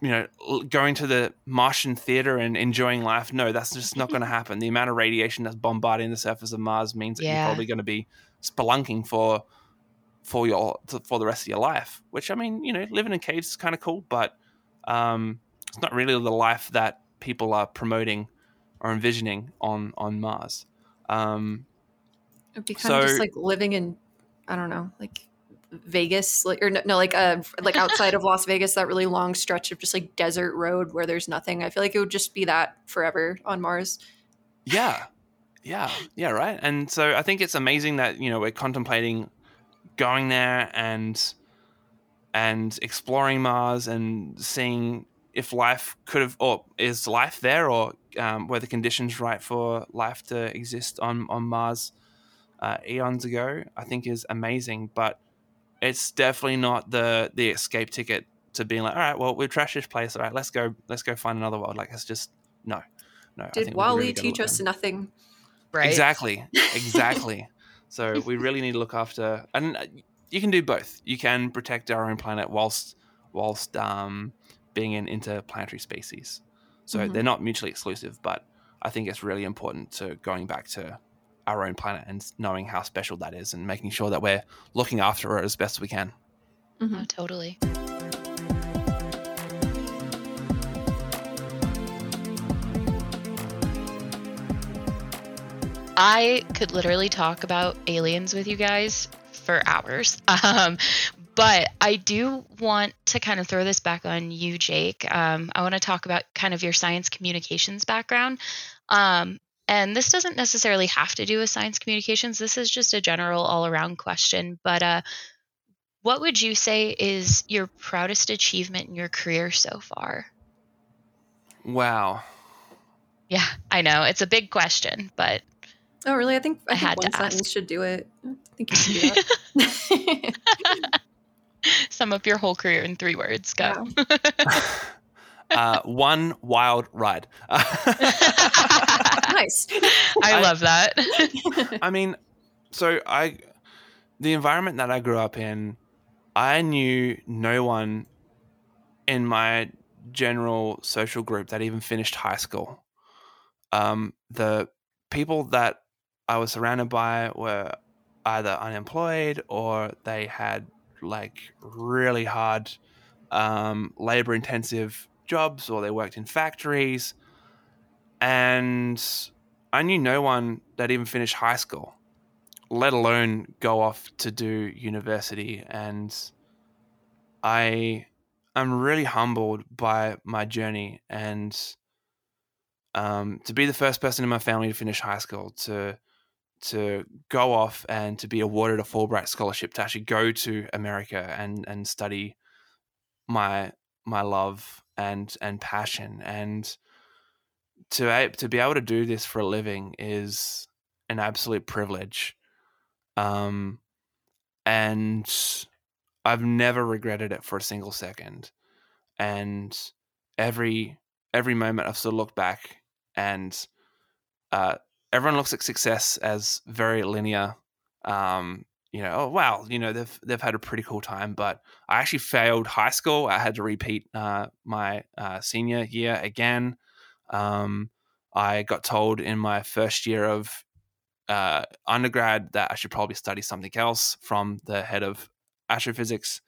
you know going to the Martian theater and enjoying life. No, that's just not going to happen. The amount of radiation that's bombarding the surface of Mars means that you're probably going to be spelunking for for your for the rest of your life. Which I mean, you know, living in caves is kind of cool, but um, it's not really the life that people are promoting or envisioning on on Mars. Um, It'd be kind of just like living in, I don't know, like Vegas, like or no, no like uh, like outside of Las Vegas, that really long stretch of just like desert road where there's nothing. I feel like it would just be that forever on Mars. Yeah. Yeah. Yeah, right. And so I think it's amazing that, you know, we're contemplating going there and and exploring Mars and seeing if life could have or is life there or um, were the conditions right for life to exist on on Mars uh, eons ago, I think is amazing. But it's definitely not the the escape ticket to being like, all right, well, we've trashed this place. All right, let's go, let's go find another world. Like, it's just no, no. I Did think we WALL-E really teach us nothing? Right. Exactly. Exactly. so we really need to look after, and uh, you can do both. You can protect our own planet whilst whilst um, being an interplanetary species. So Mhm. they're not mutually exclusive, but I think it's really important to going back to our own planet and knowing how special that is, and making sure that we're looking after it as best we can. Mhm. Oh, totally. I could literally talk about aliens with you guys for hours. Um, but I do want to kind of throw this back on you, Jake. Um, I want to talk about kind of your science communications background. Um, and this doesn't necessarily have to do with science communications. This is just a general all around question. But uh, what would you say is your proudest achievement in your career so far? Wow. Yeah, I know it's a big question, but Oh, really? I think I, I think had one to sentence ask. should do it. I think you should do that. sum up your whole career in three words. Go. uh, one wild ride. nice. I I- love that. I mean, so I, the environment that I grew up in, I knew no one in my general social group that even finished high school. Um, the people that I was surrounded by were either unemployed or they had like really hard, um, labor intensive jobs or they worked in factories. And I knew no one that even finished high school, let alone go off to do university. And I am really humbled by my journey and um, to be the first person in my family to finish high school, to to go off and to be awarded a Fulbright scholarship to actually go to America and and study my my love and and passion. And to to be able to do this for a living is an absolute privilege. Um and I've never regretted it for a single second. And every every moment I've sort of looked back and uh everyone looks at success as very linear. Um you know oh wow you know they've they've had a pretty cool time but I actually failed high school. I had to repeat uh my uh senior year again. Um I got told in my first year of uh, undergrad that I should probably study something else from the head of astrophysics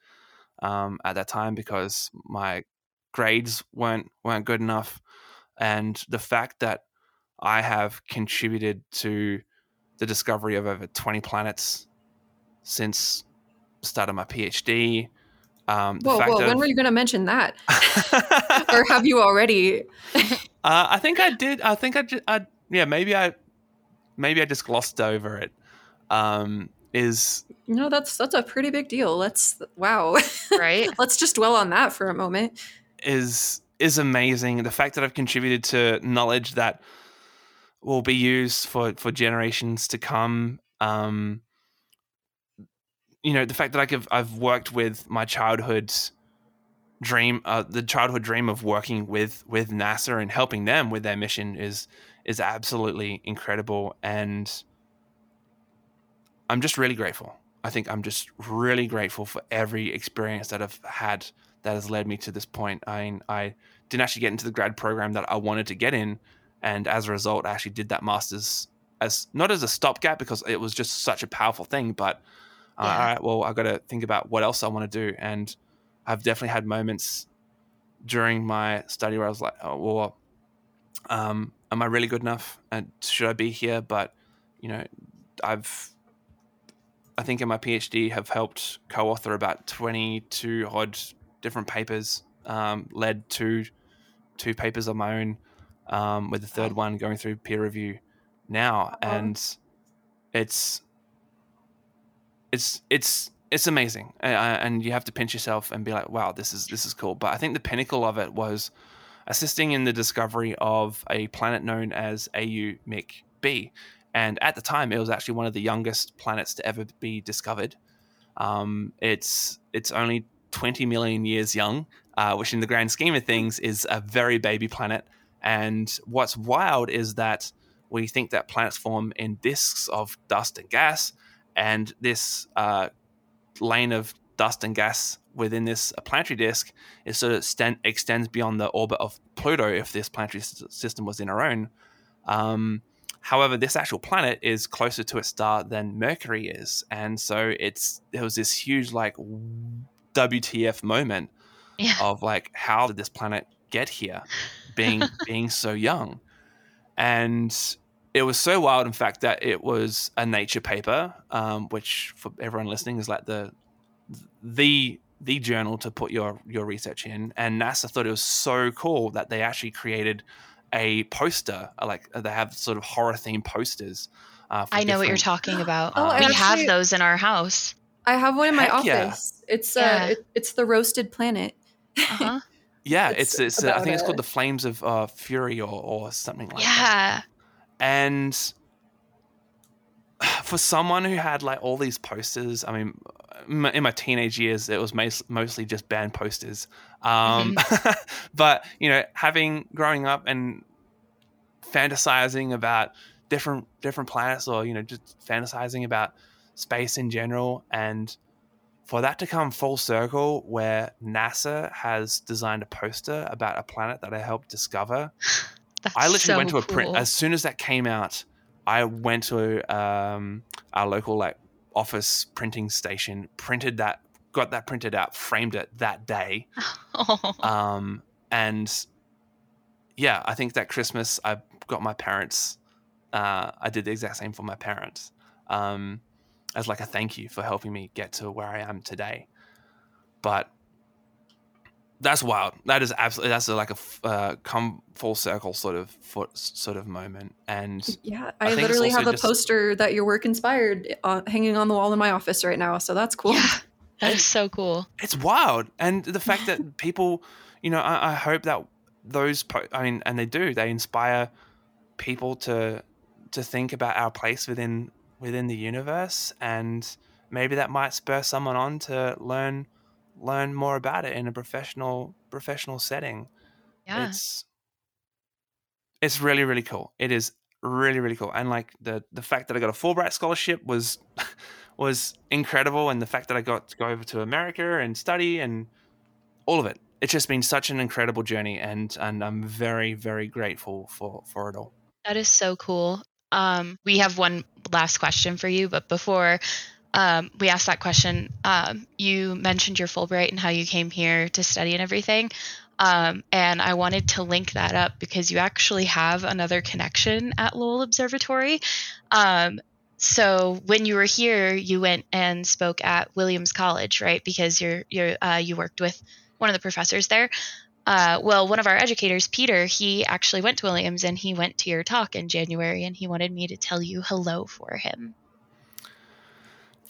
um, at that time because my grades weren't weren't good enough, and the fact that I have contributed to the discovery of over twenty planets since the start of my PhD. Um, the Whoa, fact whoa! of- When were you going to mention that, or have you already? Uh, I think I did. I think I, ju- I yeah, maybe I, maybe I just glossed over it. Um, is You know, that's that's a pretty big deal. Let's wow. right? Let's just dwell on that for a moment. is is amazing. The fact that I've contributed to knowledge that will be used for for generations to come. Um, you know, the fact that I've I've worked with my childhood dream, uh, the childhood dream of working with with NASA and helping them with their mission is is absolutely incredible, and I'm just really grateful. I think I'm just really grateful for every experience that I've had that has led me to this point. I I didn't actually get into the grad program that I wanted to get in, and as a result, I actually did that master's as not as a stopgap because it was just such a powerful thing, but uh, Yeah. all right, well, I got to think about what else I want to do, and I've definitely had moments during my study where I was like, oh, well, um, am I really good enough? And should I be here? But you know, I've I think in my PhD have helped co-author about 22 odd different papers, um, led to two papers of my own, um, with the third one going through peer review now, and it's it's it's it's amazing, uh, and you have to pinch yourself and be like, wow, this is this is cool. But I think the pinnacle of it was assisting in the discovery of a planet known as AU Mic B. And at the time, it was actually one of the youngest planets to ever be discovered. Um, it's it's only 20 million years young, uh, which in the grand scheme of things is a very baby planet. And what's wild is that we think that planets form in disks of dust and gas, and this uh, lane of dust and gas within this planetary disk is sort of extends beyond the orbit of Pluto if this planetary s- system was in our own. Um, however, this actual planet is closer to its star than Mercury is, and so it's there was this huge like WTF moment Yeah. of like how did this planet get here, being being so young, and it was so wild, in fact, that it was a Nature paper, um, which for everyone listening is like the the the journal to put your your research in. And NASA thought it was so cool that they actually created a poster, uh, like uh, they have sort of horror themed posters. Uh, for I know what you're talking about. Oh, we actually- have those in our house. I have one in my Heck yeah. office. It's uh, Yeah. it, it's the roasted planet. Uh-huh. Yeah, It's it's it's, uh, I think it's called the Flames of uh, Fury or or something like that. yeah. and for someone who had like all these posters i mean in my teenage years it was mostly just band posters um, but you know having growing up and fantasizing about different different planets or you know just fantasizing about space in general and for that to come full circle where nasa has designed a poster about a planet that i helped discover That's I literally so went to a print cool. as soon as that came out. I went to um, our local like office printing station, printed that, got that printed out, framed it that day, Oh. um, and yeah, I think that Christmas I got my parents. Uh, I did the exact same for my parents um, as like a thank you for helping me get to where I am today. But that's wild. That is absolutely that's a, like a uh, come full circle sort of foot sort of moment. And Yeah, I I, literally have a just- poster that your work inspired uh, hanging on the wall in my office right now. So that's cool. Yeah. That is so cool. it's wild and the fact that people you know I, I hope that those po- i mean and they do they inspire people to to think about our place within within the universe and maybe that might spur someone on to learn learn more about it in a professional professional setting. Yeah. it's it's really really cool. It is really really cool. And like the the fact that i got a fulbright scholarship was was incredible and the fact that i got to go over to america and study and all of it. It's just been such an incredible journey and and i'm very very grateful for for it all. That is so cool. Um, we have one last question for you, but before um, we ask that question, um, you mentioned your Fulbright and how you came here to study and everything. Um, and I wanted to link that up because you actually have another connection at Lowell Observatory. Um, so when you were here, you went and spoke at Williams College, right? Because you're you're uh, you worked with one of the professors there. Uh, well, one of our educators, Peter, he actually went to Williams and he went to your talk in January and he wanted me to tell you hello for him.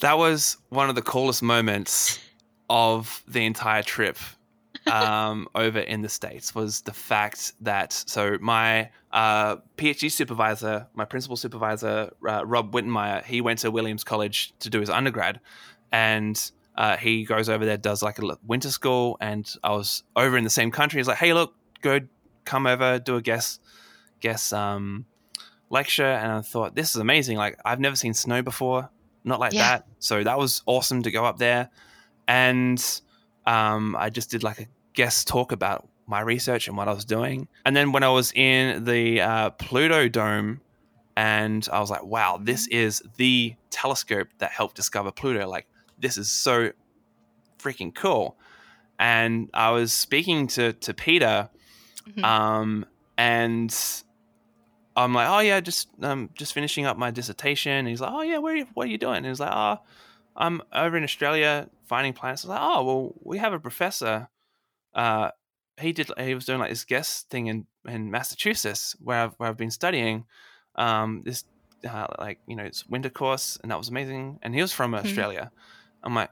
that was one of the coolest moments of the entire trip um, over in the states was the fact that so my uh, PhD supervisor, my principal supervisor, uh, Rob Wittenmyer, he went to Williams College to do his undergrad, and uh, he goes over there, does like a winter school, and I was over in the same country. He's like, "Hey, look, go come over, do a guest guest um, lecture, and I thought this is amazing. Like I've never seen snow before, not like Yeah. that. So that was awesome to go up there, and um, I just did like a guest talk about my research and what I was doing. And then when I was in the uh, Pluto Dome, and I was like, wow, this is the telescope that helped discover Pluto. Like this is so freaking cool. And I was speaking to to Peter, Mhm. um, and I'm like, oh yeah, just um, just finishing up my dissertation. And he's like, oh yeah, where are you, what are you doing? And he's like, oh, I'm over in Australia finding planets. I was like, oh well, we have a professor. Uh, he did. He was doing like this guest thing in in Massachusetts where I've where I've been studying. Um, this uh, like you know it's winter course, and that was amazing. And he was from Mhm. Australia. I'm like,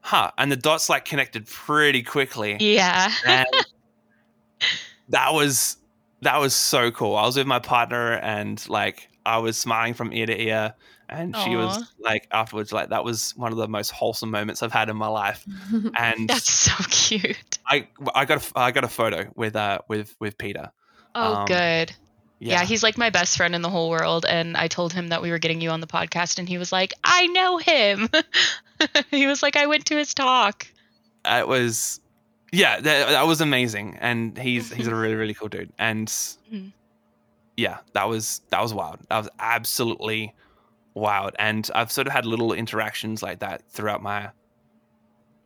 huh. And the dots like connected pretty quickly Yeah. and that was that was so cool. I was with my partner and like I was smiling from ear to ear and she was like afterwards like that was one of the most wholesome moments I've had in my life. And That's so cute. I I got a, I got a photo with uh with with Peter. Oh, Um, good. Yeah. Yeah. he's like my best friend in the whole world. And I told him that we were getting you on the podcast, and he was like, I know him. he was like, I went to his talk. it was yeah that, that was amazing and he's he's a really really cool dude and Mhm. yeah that was that was wild that was absolutely wild and i've sort of had little interactions like that throughout my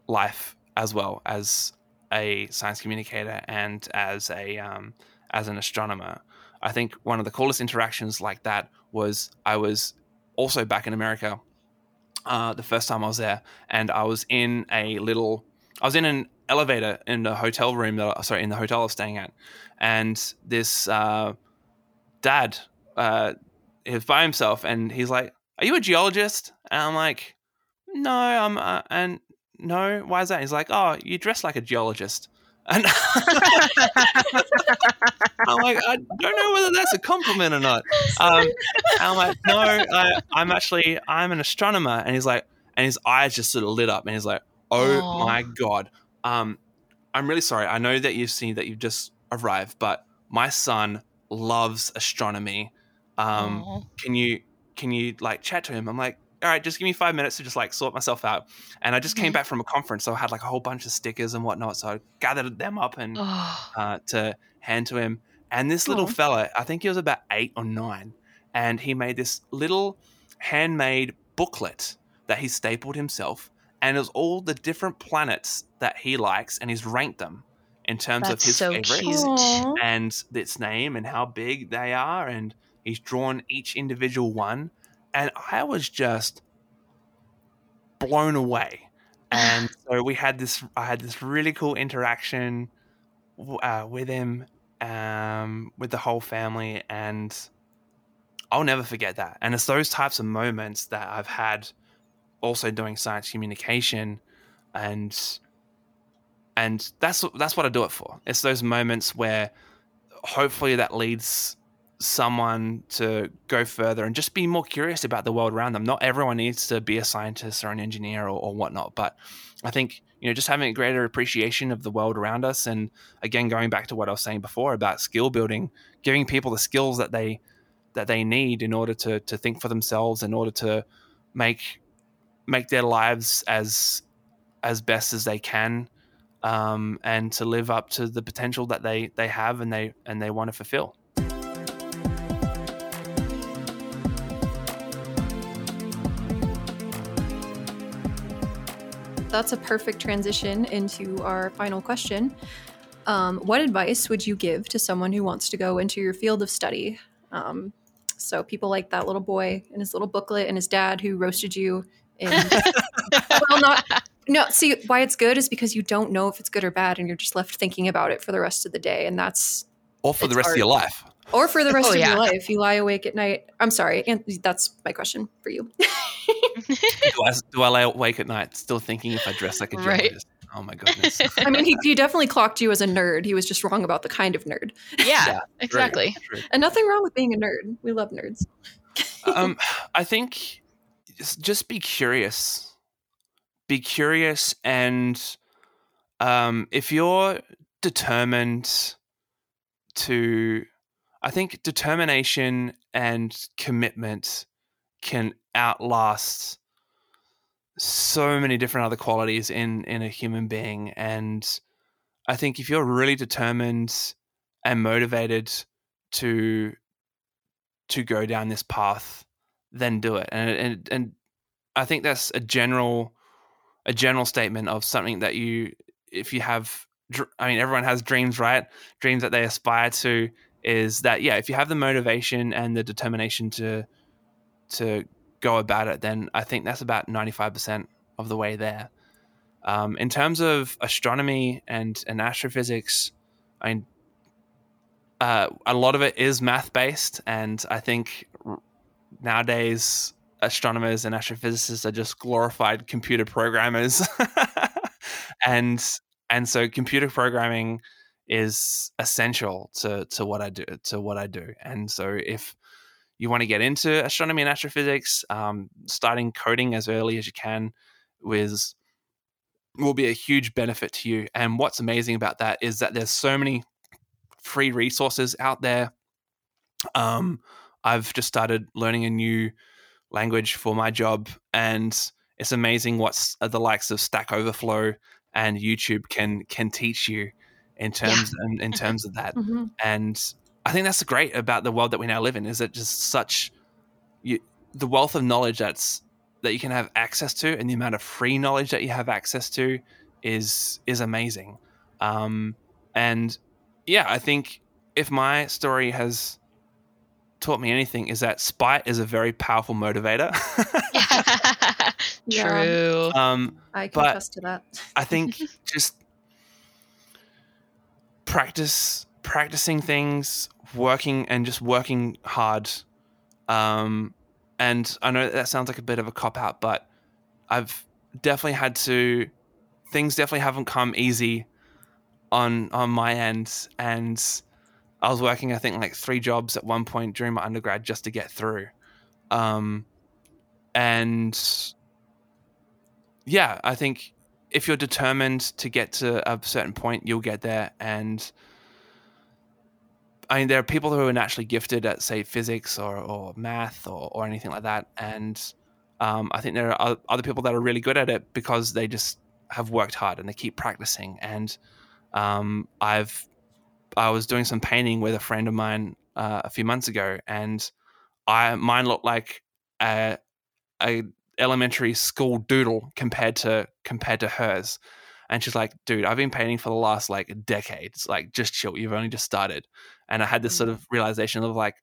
life as well as a science communicator and as a um, as an astronomer i think one of the coolest interactions like that was i was also back in america uh, the first time I was there, and I was in a little, I was in an elevator in the hotel room that, I- sorry, in the hotel I was staying at, and this uh, dad, uh, was by himself, and he's like, "Are you a geologist?" And I'm like, "No, I'm," uh, and no, why is that? He's like, "Oh, you dress like a geologist." And I'm like, I don't know whether that's a compliment or not. Um, I'm like, no, I, I'm actually, I'm an astronomer. And he's like, and his eyes just sort of lit up, and he's like, oh my god, um, I'm really sorry. I know that you've seen that you've just arrived, but my son loves astronomy. Um, can you can you like chat to him? I'm like, all right, just give me five minutes to just like sort myself out. And I just came Mhm. back from a conference, so I had like a whole bunch of stickers and whatnot. So I gathered them up and Oh, uh, to hand to him. And this little Aw. fella, I think he was about eight or nine, and he made this little handmade booklet that he stapled himself, and it was all the different planets that he likes, and he's ranked them in terms That's of his so favorites cute. And its name and how big they are, and he's drawn each individual one, and I was just blown away. And so we had this, I had this really cool interaction uh, with him, um, with the whole family, and I'll never forget that. And it's those types of moments that I've had also doing science communication, and and that's that's what I do it for. It's those moments where hopefully that leads someone to go further and just be more curious about the world around them. Not everyone needs to be a scientist or an engineer or, or whatnot, but I think you know just having a greater appreciation of the world around us, and again going back to what I was saying before about skill building, giving people the skills that they that they need in order to to think for themselves, in order to make make their lives as as best as they can um, and to live up to the potential that they they have and they and they want to fulfill. That's a perfect transition into our final question. Um, what advice would you give to someone who wants to go into your field of study? Um, so people like that little boy and his little booklet and his dad who roasted you. In, well, not no. See why it's good is because you don't know if it's good or bad, and you're just left thinking about it for the rest of the day, and that's Or for the It's rest of your life. or for the rest Oh, of yeah. your life. You lie awake at night. I'm sorry, and that's my question for you. Do I, do I lay awake at night still thinking if I dress like a Right. geologist? Oh my goodness. I mean, he, he definitely clocked you as a nerd. He was just wrong about the kind of nerd. yeah, Yeah, exactly. True. And nothing wrong with being a nerd. We love nerds. um, I think just- just be curious. Be curious, and um, if you're determined to, I think determination and commitment can outlast so many different other qualities in in a human being and I think if you're really determined and motivated to to go down this path, then do it. And and and I think that's a general a general statement of something that you if you have I mean everyone has dreams, right? Dreams that they aspire to is that yeah, if you have the motivation and the determination to to go about it, then I think that's about 95% of the way there. Um, in terms of astronomy and, and astrophysics, I mean, uh, a lot of it is math based, and I think nowadays astronomers and astrophysicists are just glorified computer programmers, and and so computer programming is essential to to what I do to what I do, and so if you want to get into astronomy and astrophysics, um, starting coding as early as you can with will be a huge benefit to you. And what's amazing about that is that there's so many free resources out there. Um, I've just started learning a new language for my job, and it's amazing what's uh, the likes of Stack Overflow and YouTube can can teach you in terms in, in terms of that. Mhm. And I think that's great about the world that we now live in is that just such you, the wealth of knowledge that's that you can have access to and the amount of free knowledge that you have access to is is amazing. Um, and yeah, I think if my story has taught me anything is that spite is a very powerful motivator. Yeah. True. um, I can attest to that. I think just practice practicing things, working and just working hard. Um, and I know that sounds like a bit of a cop out, but I've definitely had to. Things definitely haven't come easy on on my end, and I was working I think like three jobs at one point during my undergrad just to get through. Um, and yeah, I think if you're determined to get to a certain point, you'll get there. And I mean, there are people who are naturally gifted at, say, physics or, or math or, or anything like that. And um, I think there are other people that are really good at it because they just have worked hard and they keep practicing. And um, I've I was doing some painting with a friend of mine uh, a few months ago, and I mine looked like a a elementary school doodle compared to compared to hers. And she's like, dude, I've been painting for the last like decade. It's like just chill. You've only just started. And I had this sort mm. of realization of like,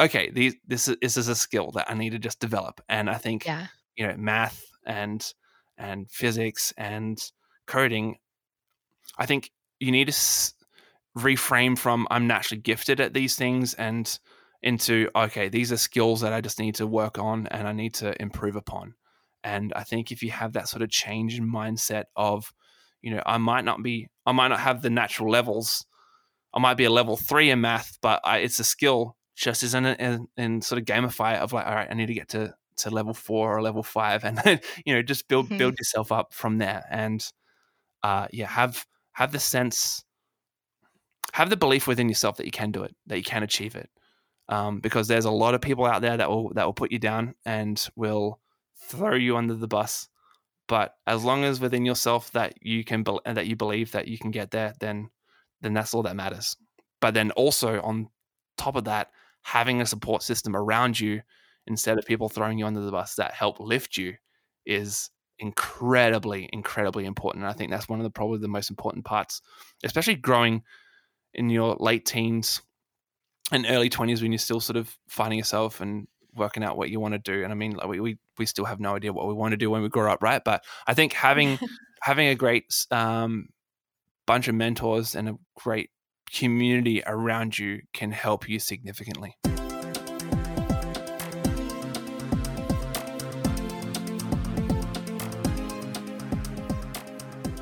okay, these this is this is a skill that I need to just develop. And I think Yeah. you know math and and physics and coding i think you need to s- reframe from i'm naturally gifted at these things and into okay these are skills that i just need to work on and i need to improve upon and i think if you have that sort of change in mindset of you know i might not be i might not have the natural levels i might be a level three in math but I, it's a skill just as in, in, in sort of gamify of like all right i need to get to to level four or level five and then you know just build Mhm. build yourself up from there. And uh yeah have have the sense have the belief within yourself that you can do it that you can achieve it. Um, because there's a lot of people out there that will that will put you down and will throw you under the bus. But as long as within yourself that you can bel that you believe that you can get there then then that's all that matters. But then also on top of that having a support system around you instead of people throwing you under the bus that help lift you is incredibly incredibly important. And i think that's one of the probably the most important parts especially growing in your late teens and early 20s when you're still sort of finding yourself and working out what you want to do. And i mean like we, we we still have no idea what we want to do when we grow up right? But i think having having a great um, bunch of mentors and a great community around you can help you significantly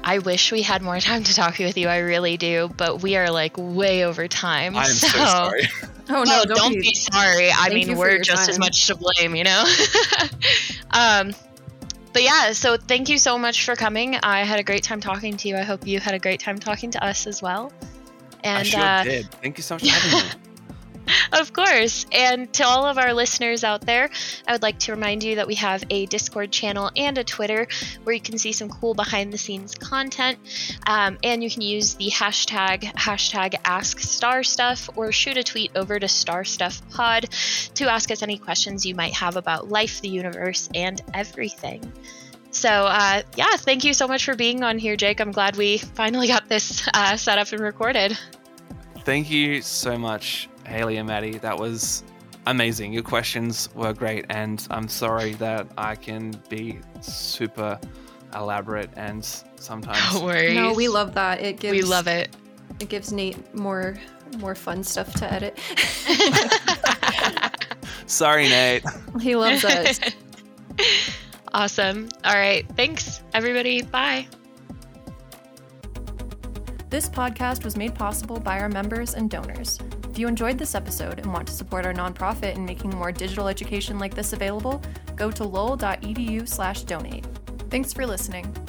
I wish we had more time to talk with you. I really do, but we are like way over time. i'm so sorry Oh no, no, don't, be, sorry. I mean, we're your just as much to blame, you know. um, but yeah, so thank you so much for coming. I had a great time talking to you. I hope you had a great time talking to us as well. And i sure uh, did thank you so much for having me Of course. And to all of our listeners out there, I would like to remind you that we have a Discord channel and a Twitter where you can see some cool behind the scenes content. Um, and you can use the hashtag hashtag ask star stuff or shoot a tweet over to star stuff pod to ask us any questions you might have about life, the universe, and everything. So, uh, yeah, thank you so much for being on here, Jake. I'm glad we finally got this uh, set up and recorded. Thank you so much, Hailey and Madi. That was amazing. Your questions were great, and I'm sorry that I can be super elaborate and sometimes. No worries. No, we love that. It gives We love it. it gives Nate more more fun stuff to edit. Sorry, Nate. he loves us. awesome. All right. Thanks, everybody. Bye. This podcast was made possible by our members and donors. If you enjoyed this episode and want to support our nonprofit in making more digital education like this available, go to lowell.edu/donate. Thanks for listening.